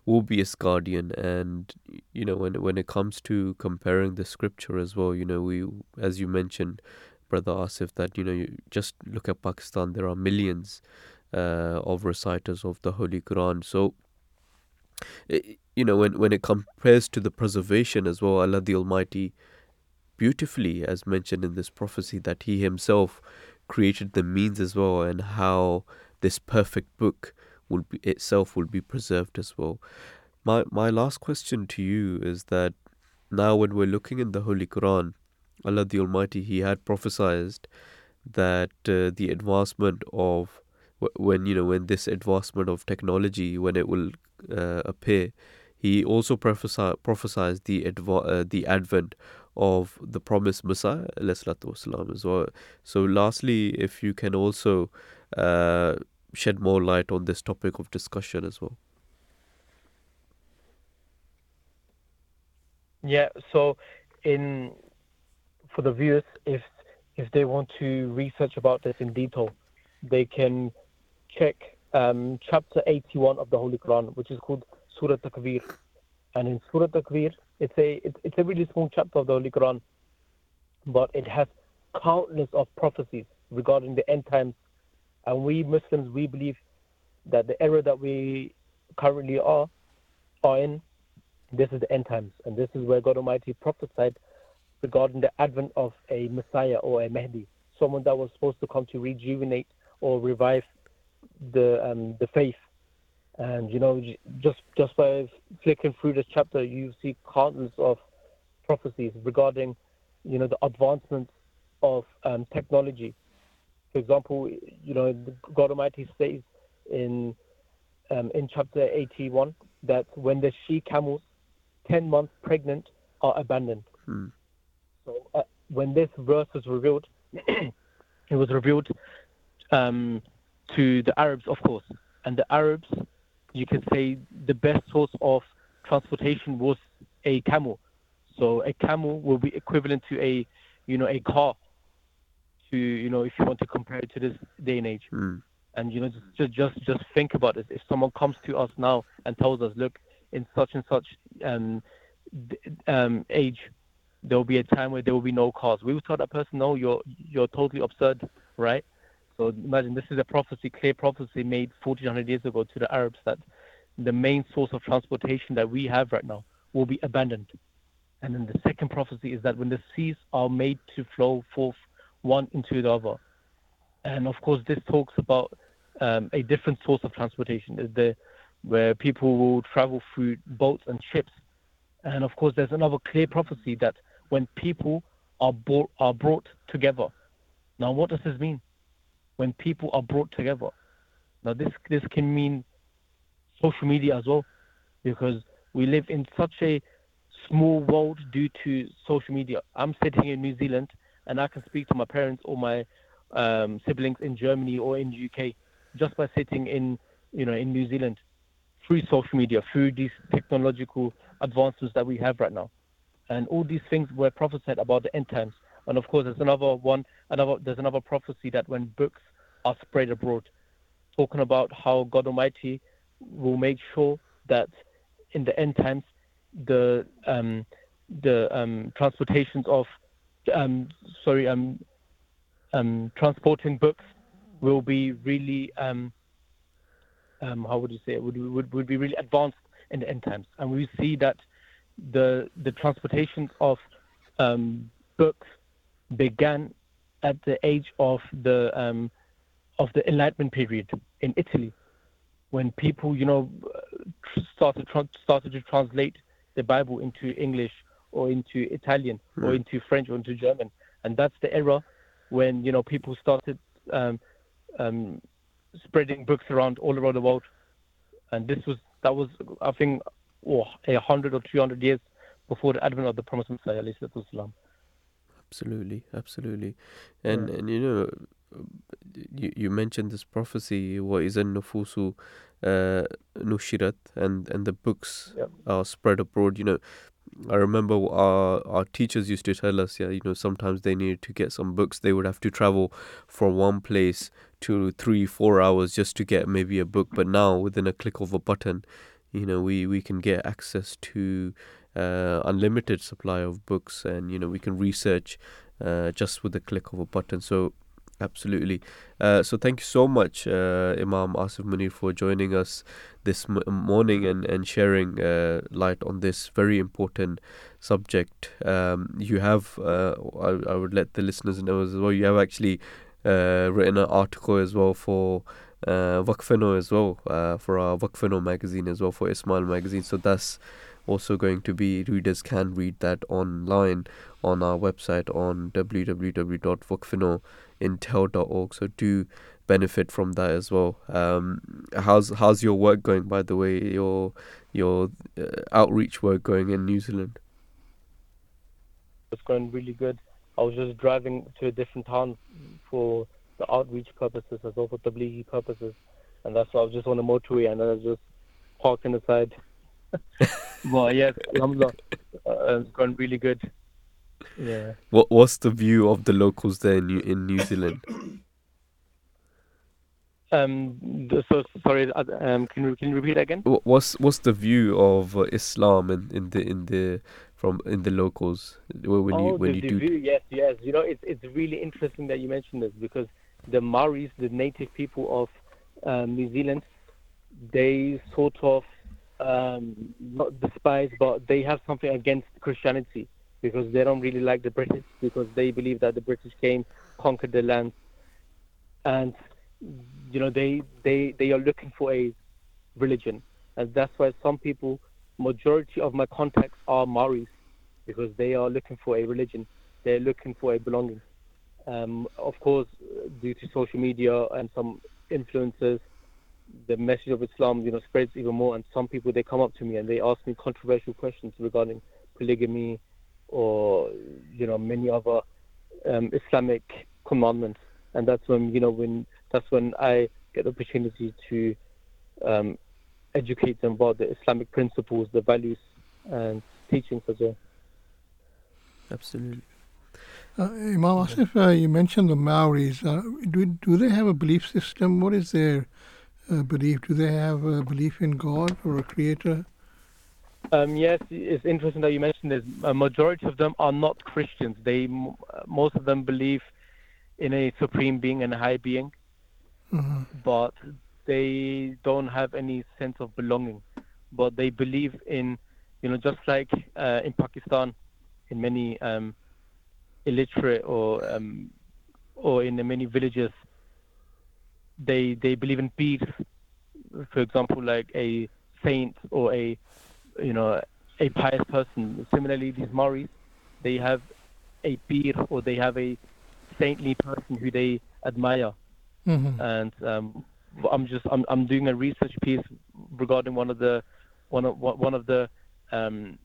Speaker 3: will be His guardian. And you know, when when it comes to comparing the Scripture as well, you know, we as you mentioned brother Asif, that you know, you just look at Pakistan. There are millions uh, of reciters of the Holy Quran. So, it, you know, when when it compares to the preservation as well, Allah the Almighty, beautifully, as mentioned in this prophecy, that He Himself created the means as well, and how this perfect book will be itself will be preserved as well. My my last question to you is that now when we're looking in the Holy Quran Allah the Almighty, He had prophesied that uh, the advancement of when you know when this advancement of technology when it will uh, appear, He also prophesied prophesied the adva- uh, the advent of the promised Messiah as well. So lastly, if you can also uh, shed more light on this topic of discussion as well.
Speaker 11: Yeah, so in for the viewers, if if they want to research about this in detail, they can check um, chapter 81 of the Holy Quran, which is called Surah Takwir. And in Surah Takwir, it's a it's, a really small chapter of the Holy Quran, but it has countless of prophecies regarding the end times. And we Muslims, we believe that the era that we currently are are in, this is the end times, and this is where God Almighty prophesied regarding the advent of a Messiah or a Mahdi, someone that was supposed to come to rejuvenate or revive the um, the faith. And you know, just just by flicking through this chapter, you see countless of prophecies regarding, you know, the advancement of um, technology. For example, you know, God Almighty says in um, in chapter 81 that when the she camels, 10 months pregnant, are abandoned.
Speaker 3: Hmm.
Speaker 11: So uh, when this verse was revealed, it was revealed um, to the Arabs, of course, and the Arabs, you could say, the best source of transportation was a camel. So a camel will be equivalent to a, you know, a car. To you know, if you want to compare it to this day and age.
Speaker 3: Mm.
Speaker 11: And you know, just just just think about this. If someone comes to us now and tells us, look, in such and such um, um, age, there will be a time where there will be no cars. We will tell that person, no, you're you're totally absurd, right? So imagine this is a prophecy, clear prophecy made 1400 years ago to the Arabs that the main source of transportation that we have right now will be abandoned. And then the second prophecy is that when the seas are made to flow forth one into the other, and of course this talks about um, a different source of transportation, the where people will travel through boats and ships. And of course, there's another clear prophecy that when people are are brought together. Now, what does this mean? When people are brought together. Now, this this can mean social media as well, because we live in such a small world due to social media. I'm sitting in New Zealand, and I can speak to my parents or my um, siblings in Germany or in the UK just by sitting in you know in New Zealand through social media, through these technological advances that we have right now and all these things were prophesied about the end times. And of course, there's another one, another there's another prophecy that when books are spread abroad, talking about how God Almighty will make sure that in the end times the um, the um, transportations of um, sorry um, um, transporting books will be really um, um, how would you say it? Would, would would be really advanced in the end times, and we see that the the transportation of um, books began at the age of the um, of the Enlightenment period in Italy, when people you know started started to translate the Bible into English or into Italian or hmm. into French or into German, and that's the era when you know people started um, um, spreading books around all around the world, and this was that was I think oh, a hundred or two hundred years before the advent of the Prophet Muhammad
Speaker 3: Absolutely, absolutely, and yeah. and you know, you you mentioned this prophecy. What is nufusu uh, nushirat, and and the books
Speaker 11: yep.
Speaker 3: are spread abroad. You know, I remember our our teachers used to tell us, yeah, you know, sometimes they needed to get some books. They would have to travel from one place to three, four hours just to get maybe a book. But now, within a click of a button, you know, we we can get access to uh, unlimited supply of books, and you know, we can research uh, just with the click of a button. So Absolutely. Uh, so thank you so much, uh, Imam Asif Munir, for joining us this m- morning and, and sharing uh, light on this very important subject. Um, you have, uh, I, I would let the listeners know as well, you have actually uh, written an article as well for uh, as well, uh, for our Waqf-e-Nau magazine as well, for Ismail magazine. So that's also going to be, readers can read that online on our website on www.waqfino.com intel.org. So do benefit from that as well. Um, how's how's your work going, by the way? Your your uh, outreach work going in New Zealand?
Speaker 11: It's going really good. I was just driving to a different town for the outreach purposes as well for tablighi purposes, and that's why I was just on the motorway and I was just parking the side. well, yes, alhamdulillah, uh, has gone really good. Yeah.
Speaker 3: What What's the view of the locals there in New, in New Zealand?
Speaker 11: Um. So sorry. Uh, um. Can you can you repeat again?
Speaker 3: What's What's the view of uh, Islam in, in the in the from in the locals when
Speaker 11: oh,
Speaker 3: you when
Speaker 11: the,
Speaker 3: you
Speaker 11: the
Speaker 3: do?
Speaker 11: View, yes, yes. You know, it's it's really interesting that you mentioned this because the Maoris, the native people of um, New Zealand, they sort of um, not despise, but they have something against Christianity because they don't really like the British because they believe that the British came, conquered the land, and you know they they they are looking for a religion, and that's why some people, majority of my contacts are Maoris, because they are looking for a religion, they're looking for a belonging. Um, of course, due to social media and some influences, the message of Islam, you know, spreads even more. And some people they come up to me and they ask me controversial questions regarding polygamy, or you know many other um, Islamic commandments, and that's when you know when that's when I get the opportunity to um, educate them about the Islamic principles, the values, and teachings as well.
Speaker 3: Absolutely.
Speaker 2: Uh, Imam Asif, uh, you mentioned the Maoris. Uh, do, do they have a belief system? What is their uh, belief? Do they have a belief in God or a creator?
Speaker 11: Um, yes, it's interesting that you mentioned this. A majority of them are not Christians. They most of them believe in a supreme being and a high being,
Speaker 2: mm-hmm.
Speaker 11: but they don't have any sense of belonging. But they believe in, you know, just like uh, in Pakistan, in many um, illiterate or um, or in the many villages, they they believe in peace. For example, like a saint or a you know, a pious person. Similarly, these Maoris, they have a peer or they have a saintly person who they admire.
Speaker 2: Mm-hmm.
Speaker 11: And um, I'm just I'm I'm doing a research piece regarding one of the one of one of the um,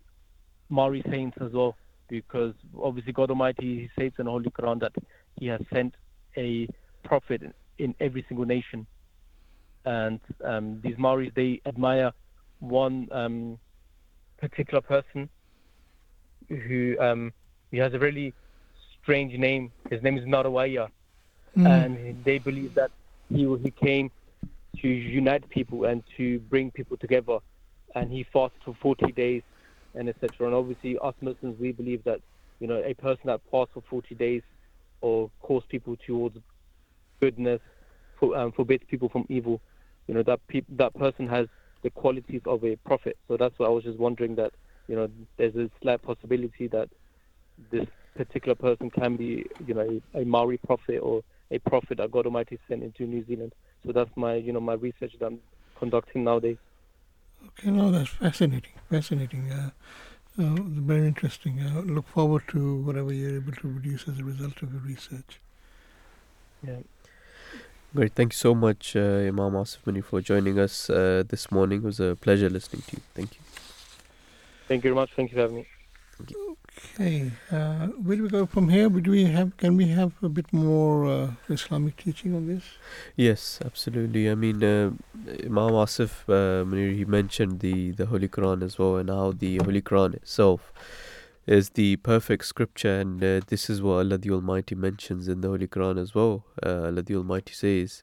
Speaker 11: Maori saints as well, because obviously God Almighty He says in the Holy Quran that He has sent a prophet in every single nation, and um, these Maoris they admire one um, particular person who um, he has a really strange name. His name is Narawaya,
Speaker 2: mm.
Speaker 11: and they believe that he he came to unite people and to bring people together, and he fasted for 40 days and etc. And obviously, us Muslims we believe that you know a person that fasts for 40 days or calls people towards goodness, for, um, forbids people from evil. You know that pe- that person has the qualities of a prophet. So that's why I was just wondering that, you know, there's a slight possibility that this particular person can be, you know, a, a Maori prophet or a prophet that God Almighty sent into New Zealand. So that's my, you know, my research that I'm conducting nowadays.
Speaker 2: Okay, no, that's fascinating, fascinating. Uh, Uh, very interesting. Uh, look forward to whatever you're able to produce as a result of your research.
Speaker 11: Yeah.
Speaker 3: Great. Thank you so much, uh, Imam Asif Munir, for joining us uh, this morning. It was a pleasure listening to you. Thank you.
Speaker 11: Thank you very much. Thank you for having me.
Speaker 2: Okay, uh, where do we go from here? Do we have? Can we have a bit more uh, Islamic teaching on this?
Speaker 3: Yes, absolutely. I mean, uh, Imam Asif uh, he mentioned the the Holy Quran as well, and how the Holy Quran itself is the perfect scripture, and uh, this is what Allah the Almighty mentions in the Holy Quran as well. Uh, Allah the Almighty says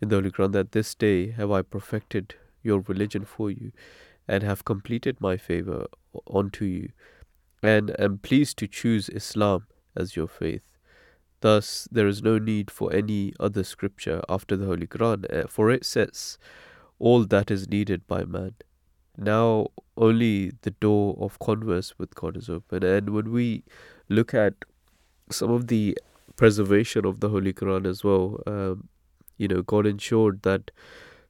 Speaker 3: in the Holy Quran that this day have I perfected your religion for you, and have completed my favor unto you and am pleased to choose Islam as your faith. Thus, there is no need for any other scripture after the Holy Quran, eh, for it says all that is needed by man. Now, only the door of converse with God is open. And when we look at some of the preservation of the Holy Quran as well, um, you know, God ensured that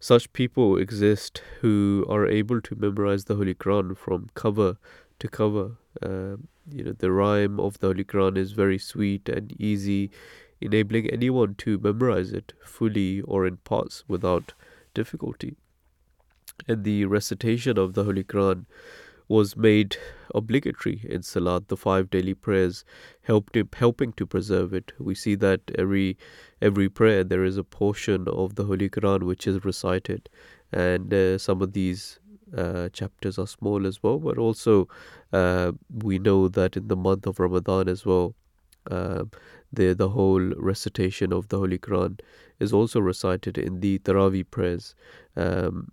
Speaker 3: such people exist who are able to memorize the Holy Quran from cover to cover. Um, you know, the rhyme of the Holy Quran is very sweet and easy, enabling anyone to memorize it fully or in parts without difficulty. And the recitation of the Holy Quran was made obligatory in Salat, the five daily prayers, helped him, helping to preserve it. We see that every every prayer there is a portion of the Holy Quran which is recited, and uh, some of these uh, chapters are small as well, but also uh, we know that in the month of Ramadan as well, uh, the the whole recitation of the Holy Quran is also recited in the Taraweeh prayers. Um,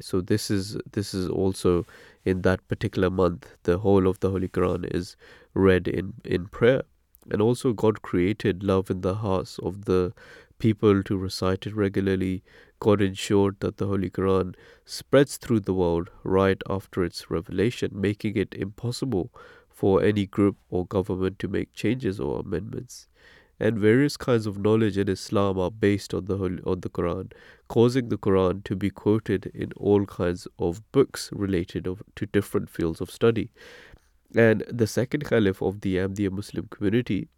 Speaker 3: so this is this is also in that particular month, the whole of the Holy Quran is read in in prayer, and also God created love in the hearts of the people to recite it regularly. God ensured that the Holy Quran spreads through the world right after its revelation, making it impossible for any group or government to make changes or amendments. And various kinds of knowledge in Islam are based on the on the Quran, causing the Quran to be quoted in all kinds of books related of, to different fields of study. And the second Caliph of the Ahmadiyya Muslim community,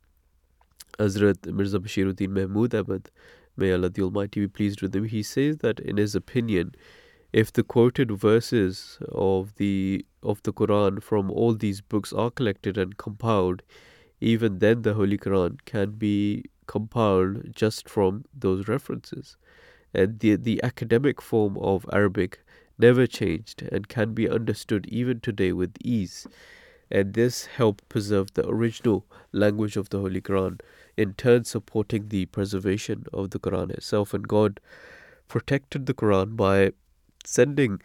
Speaker 3: Hazrat Mirza Bashiruddin Mahmud Ahmad, may Allah the Almighty be pleased with him, he says that in his opinion, if the quoted verses of the of the Quran from all these books are collected and compiled, even then the Holy Quran can be compiled just from those references. And the the academic form of Arabic never changed and can be understood even today with ease. And this helped preserve the original language of the Holy Quran in turn supporting the preservation of the Quran itself. And God protected the Quran by sending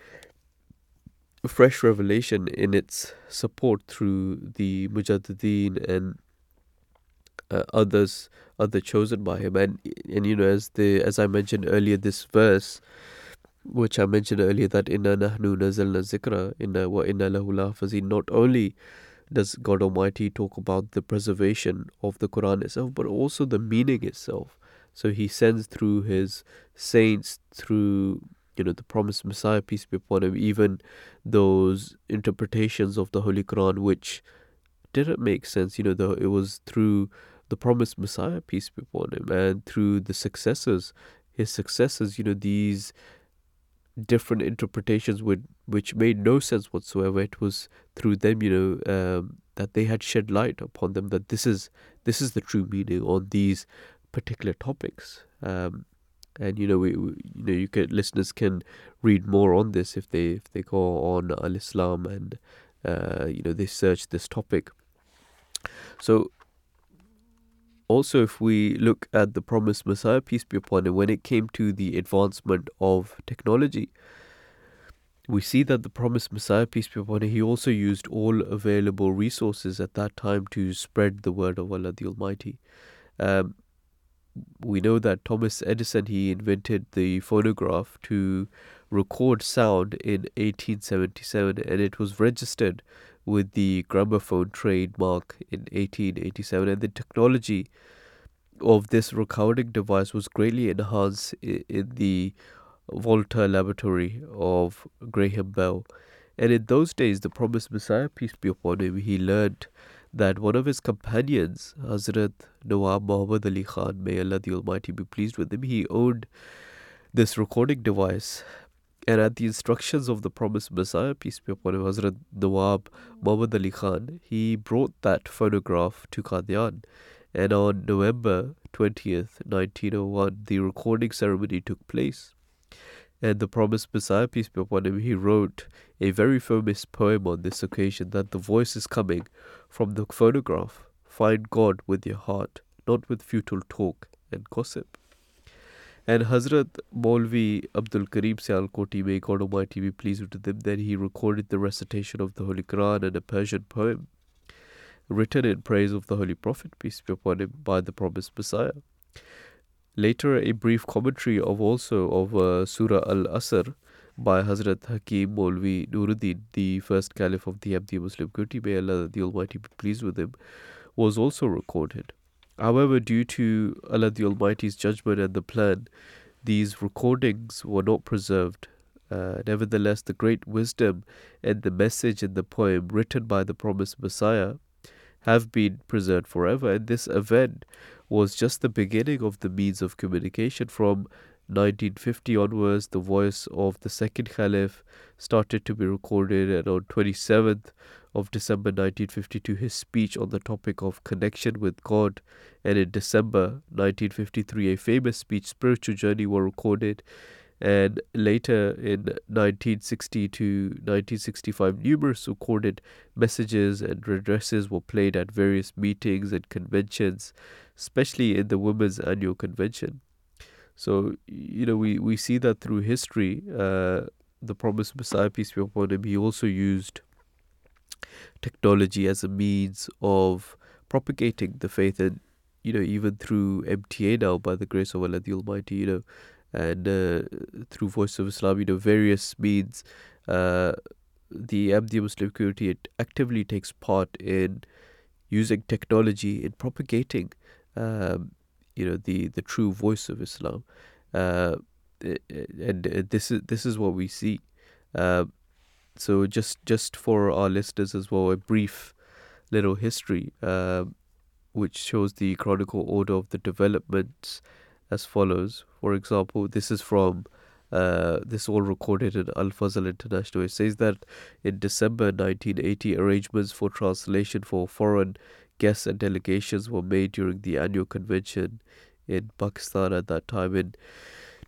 Speaker 3: fresh revelation in its support through the Mujaddideen and uh, others other chosen by him and and you know as the as I mentioned earlier this verse which I mentioned earlier that inna nahnu nazalna zikra inna wa inna lahu lahafazin not only does God Almighty talk about the preservation of the Quran itself, but also the meaning itself. So He sends through His saints, through you know the promised Messiah, peace be upon him, even those interpretations of the Holy Quran which didn't make sense. You know, the, it was through the promised Messiah, peace be upon him, and through the successors, his successors. You know, these different interpretations would which made no sense whatsoever. It was through them, you know, um, that they had shed light upon them that this is this is the true meaning on these particular topics. Um, and you know, we, we, you know, you can listeners can read more on this if they if they go on Al Islam and uh, you know they search this topic. So also, if we look at the promised Messiah, peace be upon him, when it came to the advancement of technology, we see that the promised Messiah, peace be upon him, he also used all available resources at that time to spread the word of Allah the Almighty. Um, we know that Thomas Edison he invented the phonograph to record sound in 1877, and it was registered with the gramophone trademark in 1887, and the technology of this recording device was greatly enhanced in the Volta laboratory of Graham Bell. And in those days, the promised Messiah, peace be upon him, he learned that one of his companions, Hazrat Nawab Muhammad Ali Khan, may Allah the Almighty be pleased with him, he owned this recording device. And at the instructions of the promised Messiah, peace be upon him, Hazrat Nawab Muhammad Ali Khan, he brought that phonograph to Qadian. And on November 20th, 1901, the recording ceremony took place. And the promised Messiah, peace be upon him, he wrote a very famous poem on this occasion that the voice is coming from the phonograph. Find God with your heart, not with futile talk and gossip. And Hazrat Maulvi Abdul Karim Sialkoti, may God Almighty be pleased with them, then he recorded the recitation of the Holy Quran and a Persian poem written in praise of the Holy Prophet, peace be upon him, by the promised Messiah. Later, a brief commentary of also of uh, Surah Al Asr by Hazrat Hakim Maulvi Nuruddin, the first caliph of the Ahmadi Muslim community, may Allah the Almighty be pleased with him, was also recorded. However, due to Allah the Almighty's judgment and the plan, these recordings were not preserved. Uh, nevertheless, the great wisdom and the message in the poem written by the promised Messiah have been preserved forever. And this event was just the beginning of the means of communication. From 1950 onwards, the voice of the second Caliph started to be recorded, and on 27th of December 1952, his speech on the topic of connection with God, and in December 1953, a famous speech, Spiritual Journey, were recorded and later in 1960 to 1965 numerous recorded messages and addresses were played at various meetings and conventions especially in the women's annual convention. So you know we, we see that through history uh, the promised messiah peace be upon him he also used technology as a means of propagating the faith and you know even through mta now by the grace of allah the almighty you know and uh, through Voice of Islam, you know, various means, uh, the Ahmadiyya Muslim community it actively takes part in using technology in propagating, um, you know, the, the true voice of Islam, uh, and this is this is what we see. Uh, so just just for our listeners as well, a brief little history, uh, which shows the chronicle order of the developments as follows. For example, this is from uh, this all recorded in Al Fazl International. It says that in December 1980, arrangements for translation for foreign guests and delegations were made during the annual convention in Pakistan at that time. In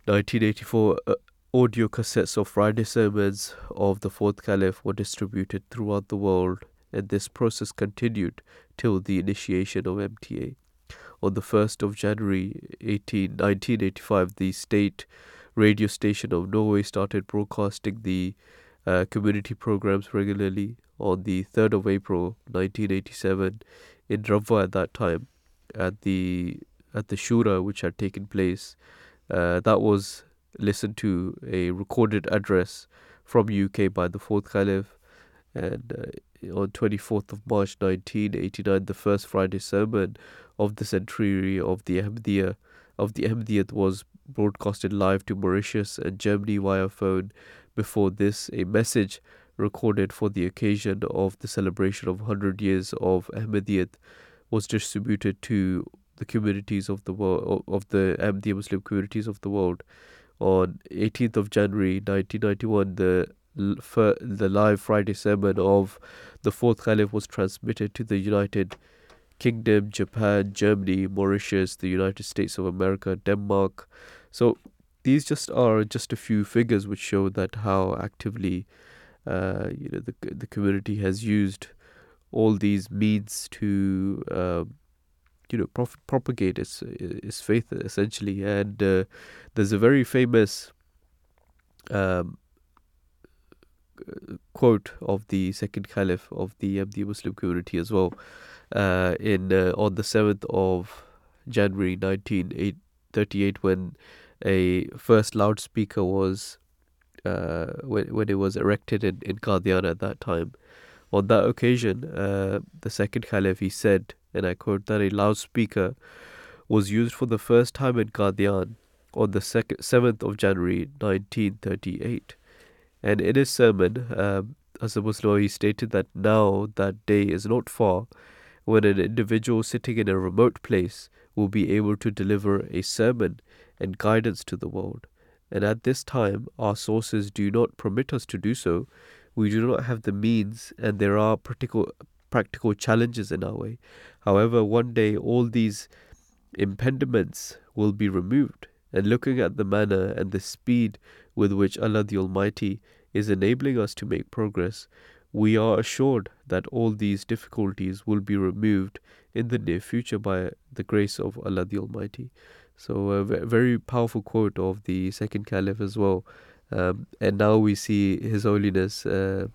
Speaker 3: 1984, uh, audio cassettes of Friday sermons of the fourth caliph were distributed throughout the world, and this process continued till the initiation of MTA on the 1st of January 18, 1985, the state radio station of Norway started broadcasting the uh, community programs regularly. On the 3rd of April 1987, in Rabwa at that time, at the at the Shura which had taken place, uh, that was listened to a recorded address from UK by the fourth Caliph, and uh, on 24th of March 1989, the first Friday sermon of the centenary of the Ahmadiyya of the Ahmadiyyat was broadcasted live to Mauritius and Germany via phone. Before this, a message recorded for the occasion of the celebration of 100 years of Ahmadiyyat was distributed to the communities of the world of the Ahmadiyya Muslim communities of the world. On 18th of January 1991, the the live Friday sermon of the fourth Caliph was transmitted to the United Kingdom, Japan, Germany, Mauritius, the United States of America, Denmark. So these just are just a few figures which show that how actively uh, you know the the community has used all these means to uh, you know prof- propagate its its faith essentially. And uh, there's a very famous um, quote of the second caliph of the um, the Muslim community as well uh, in uh, on the 7th of January 1938 when a first loudspeaker was uh, when, when it was erected in, in Qadian at that time. On that occasion, uh, the second caliph he said, and I quote, that a loudspeaker was used for the first time in Qadian on the second, 7th of January 1938. And in his sermon, um, Hazrat Muslim he stated that now that day is not far when an individual sitting in a remote place will be able to deliver a sermon and guidance to the world. And at this time, our sources do not permit us to do so. We do not have the means, and there are practical, practical challenges in our way. However, one day all these impediments will be removed, and looking at the manner and the speed with which Allah the Almighty is enabling us to make progress, we are assured that all these difficulties will be removed in the near future by the grace of Allah the Almighty. So, a very powerful quote of the second caliph as well. Um, and now we see His Holiness, uh,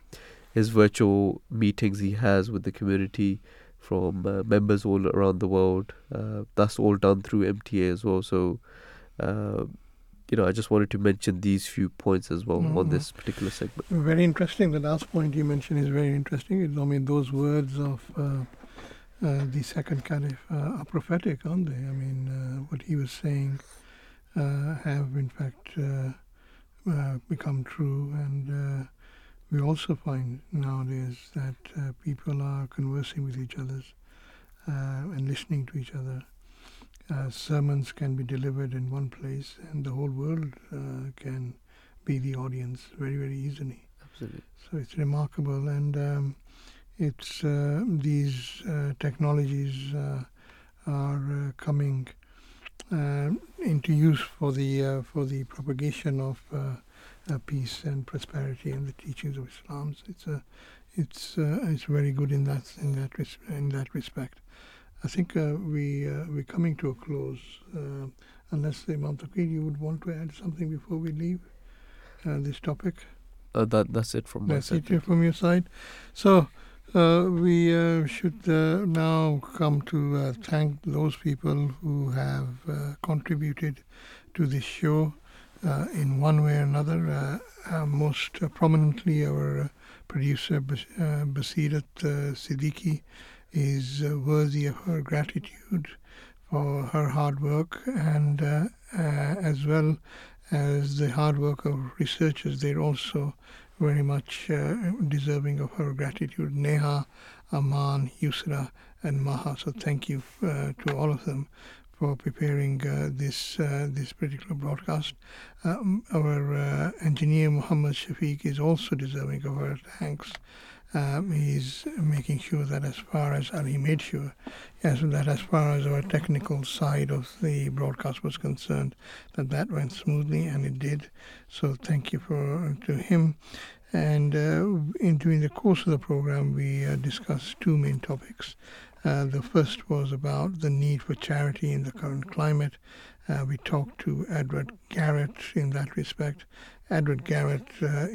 Speaker 3: his virtual meetings he has with the community from uh, members all around the world. Uh, that's all done through MTA as well. So, uh, you know, I just wanted to mention these few points as well mm-hmm. on this particular segment.
Speaker 2: Very interesting. The last point you mentioned is very interesting. I mean, those words of uh, uh, the second caliph uh, are prophetic, aren't they? I mean, uh, what he was saying uh, have in fact uh, become true, and we also find nowadays that people are conversing with each other and listening to each other uh, sermons can be delivered in one place and the whole world uh, can be the audience very, very easily.
Speaker 3: Absolutely.
Speaker 2: So it's remarkable. And um, it's uh, these uh, technologies uh, are uh, coming into use for the for the propagation of peace and prosperity and the teachings of Islam. So it's a it's it's very good in that in that res- in that respect. I think uh, we uh, we're coming to a close. Uh, unless Imam Touqeer, you would want to add something before we leave uh, this topic.
Speaker 3: Uh, that that's it from
Speaker 2: that's
Speaker 3: my side.
Speaker 2: That's it from your side. So uh, we should now come to thank those people who have contributed to this show in one way or another. most prominently, our producer Bas- Baseerat Siddiqui is uh, worthy of her gratitude for her hard work and uh, uh, as well as the hard work of researchers. They're also very much deserving of her gratitude. Neha, Amaan, Yusra, and Maha. So thank you uh, to all of them for preparing uh, this uh, this particular broadcast. Um, our engineer Muhammad Shafiq is also deserving of our thanks um, he's making sure that as far as, and he made sure, yes, that as far as our technical side of the broadcast was concerned, that that went smoothly, and it did. So thank you for to him. And uh, in during the course of the program, we uh, discussed two main topics. Uh, the first was about the need for charity in the current climate. Uh, we talked to Edward Garrett in that respect. Edward Garrett uh,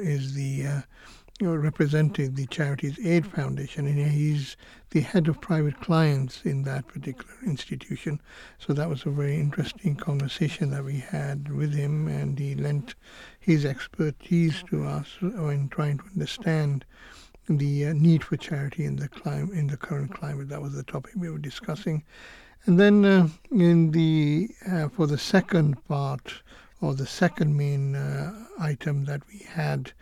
Speaker 2: is the uh, represented the Charities Aid Foundation, and he's the head of private clients in that particular institution. So that was a very interesting conversation that we had with him, and he lent his expertise to us in trying to understand the uh, need for charity in the clim- in the current climate. That was the topic we were discussing, and then uh, in the uh, for the second part or the second main uh, item that we had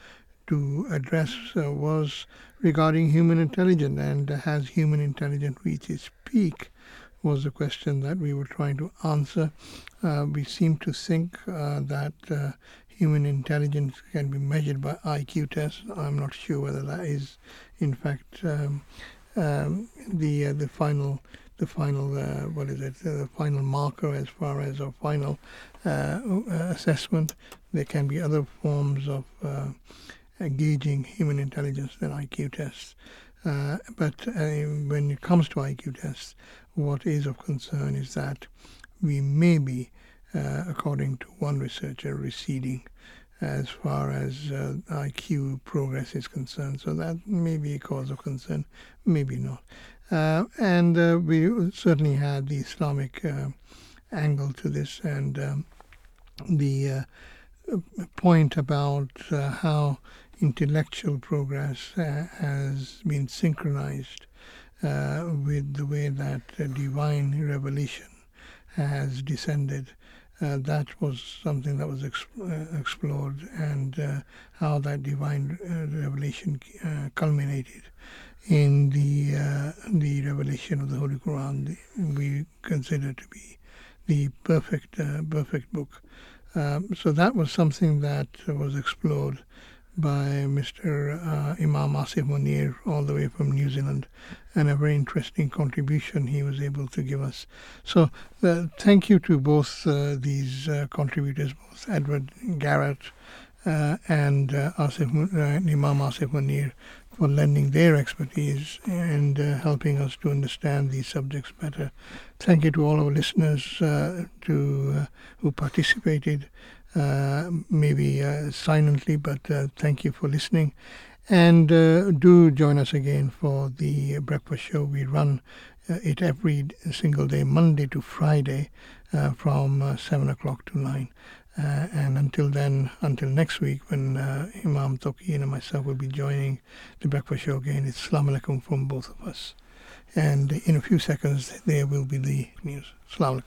Speaker 2: to address uh, was regarding human intelligence and has human intelligence reached its peak was the question that we were trying to answer. Uh, we seem to think uh, that uh, human intelligence can be measured by IQ tests. I'm not sure whether that is, in fact, um, um, the uh, the final the final uh, what is it the final marker as far as a final assessment. There can be other forms of gauging human intelligence than IQ tests. Uh, but uh, when it comes to IQ tests, what is of concern is that we may be, uh, according to one researcher, receding as far as uh, IQ progress is concerned. So that may be a cause of concern, maybe not. Uh, and uh, we certainly had the Islamic angle to this and um, the point about how intellectual progress uh, has been synchronized uh, with the way that uh, divine revelation has descended uh, that was something that was exp- uh, explored and uh, how that divine revelation culminated in the the revelation of the Holy Quran. We consider to be the perfect perfect book. Um, so that was something that was explored by Mr. Uh, Imam Asif Munir, all the way from New Zealand, and a very interesting contribution he was able to give us. So, uh, thank you to both uh, these uh, contributors, both Edward Garrett uh, and uh, Asif, Imam Asif Munir, for lending their expertise and helping us to understand these subjects better. Thank you to all our listeners to who participated maybe uh, silently, but uh, thank you for listening. And do join us again for the breakfast show. We run it every single day, Monday to Friday, from 7 o'clock to 9. Uh, and until then, until next week, when uh, Imam Touqeer and myself will be joining the breakfast show again, it's Salam Alaikum from both of us. And in a few seconds, there will be the news. Salam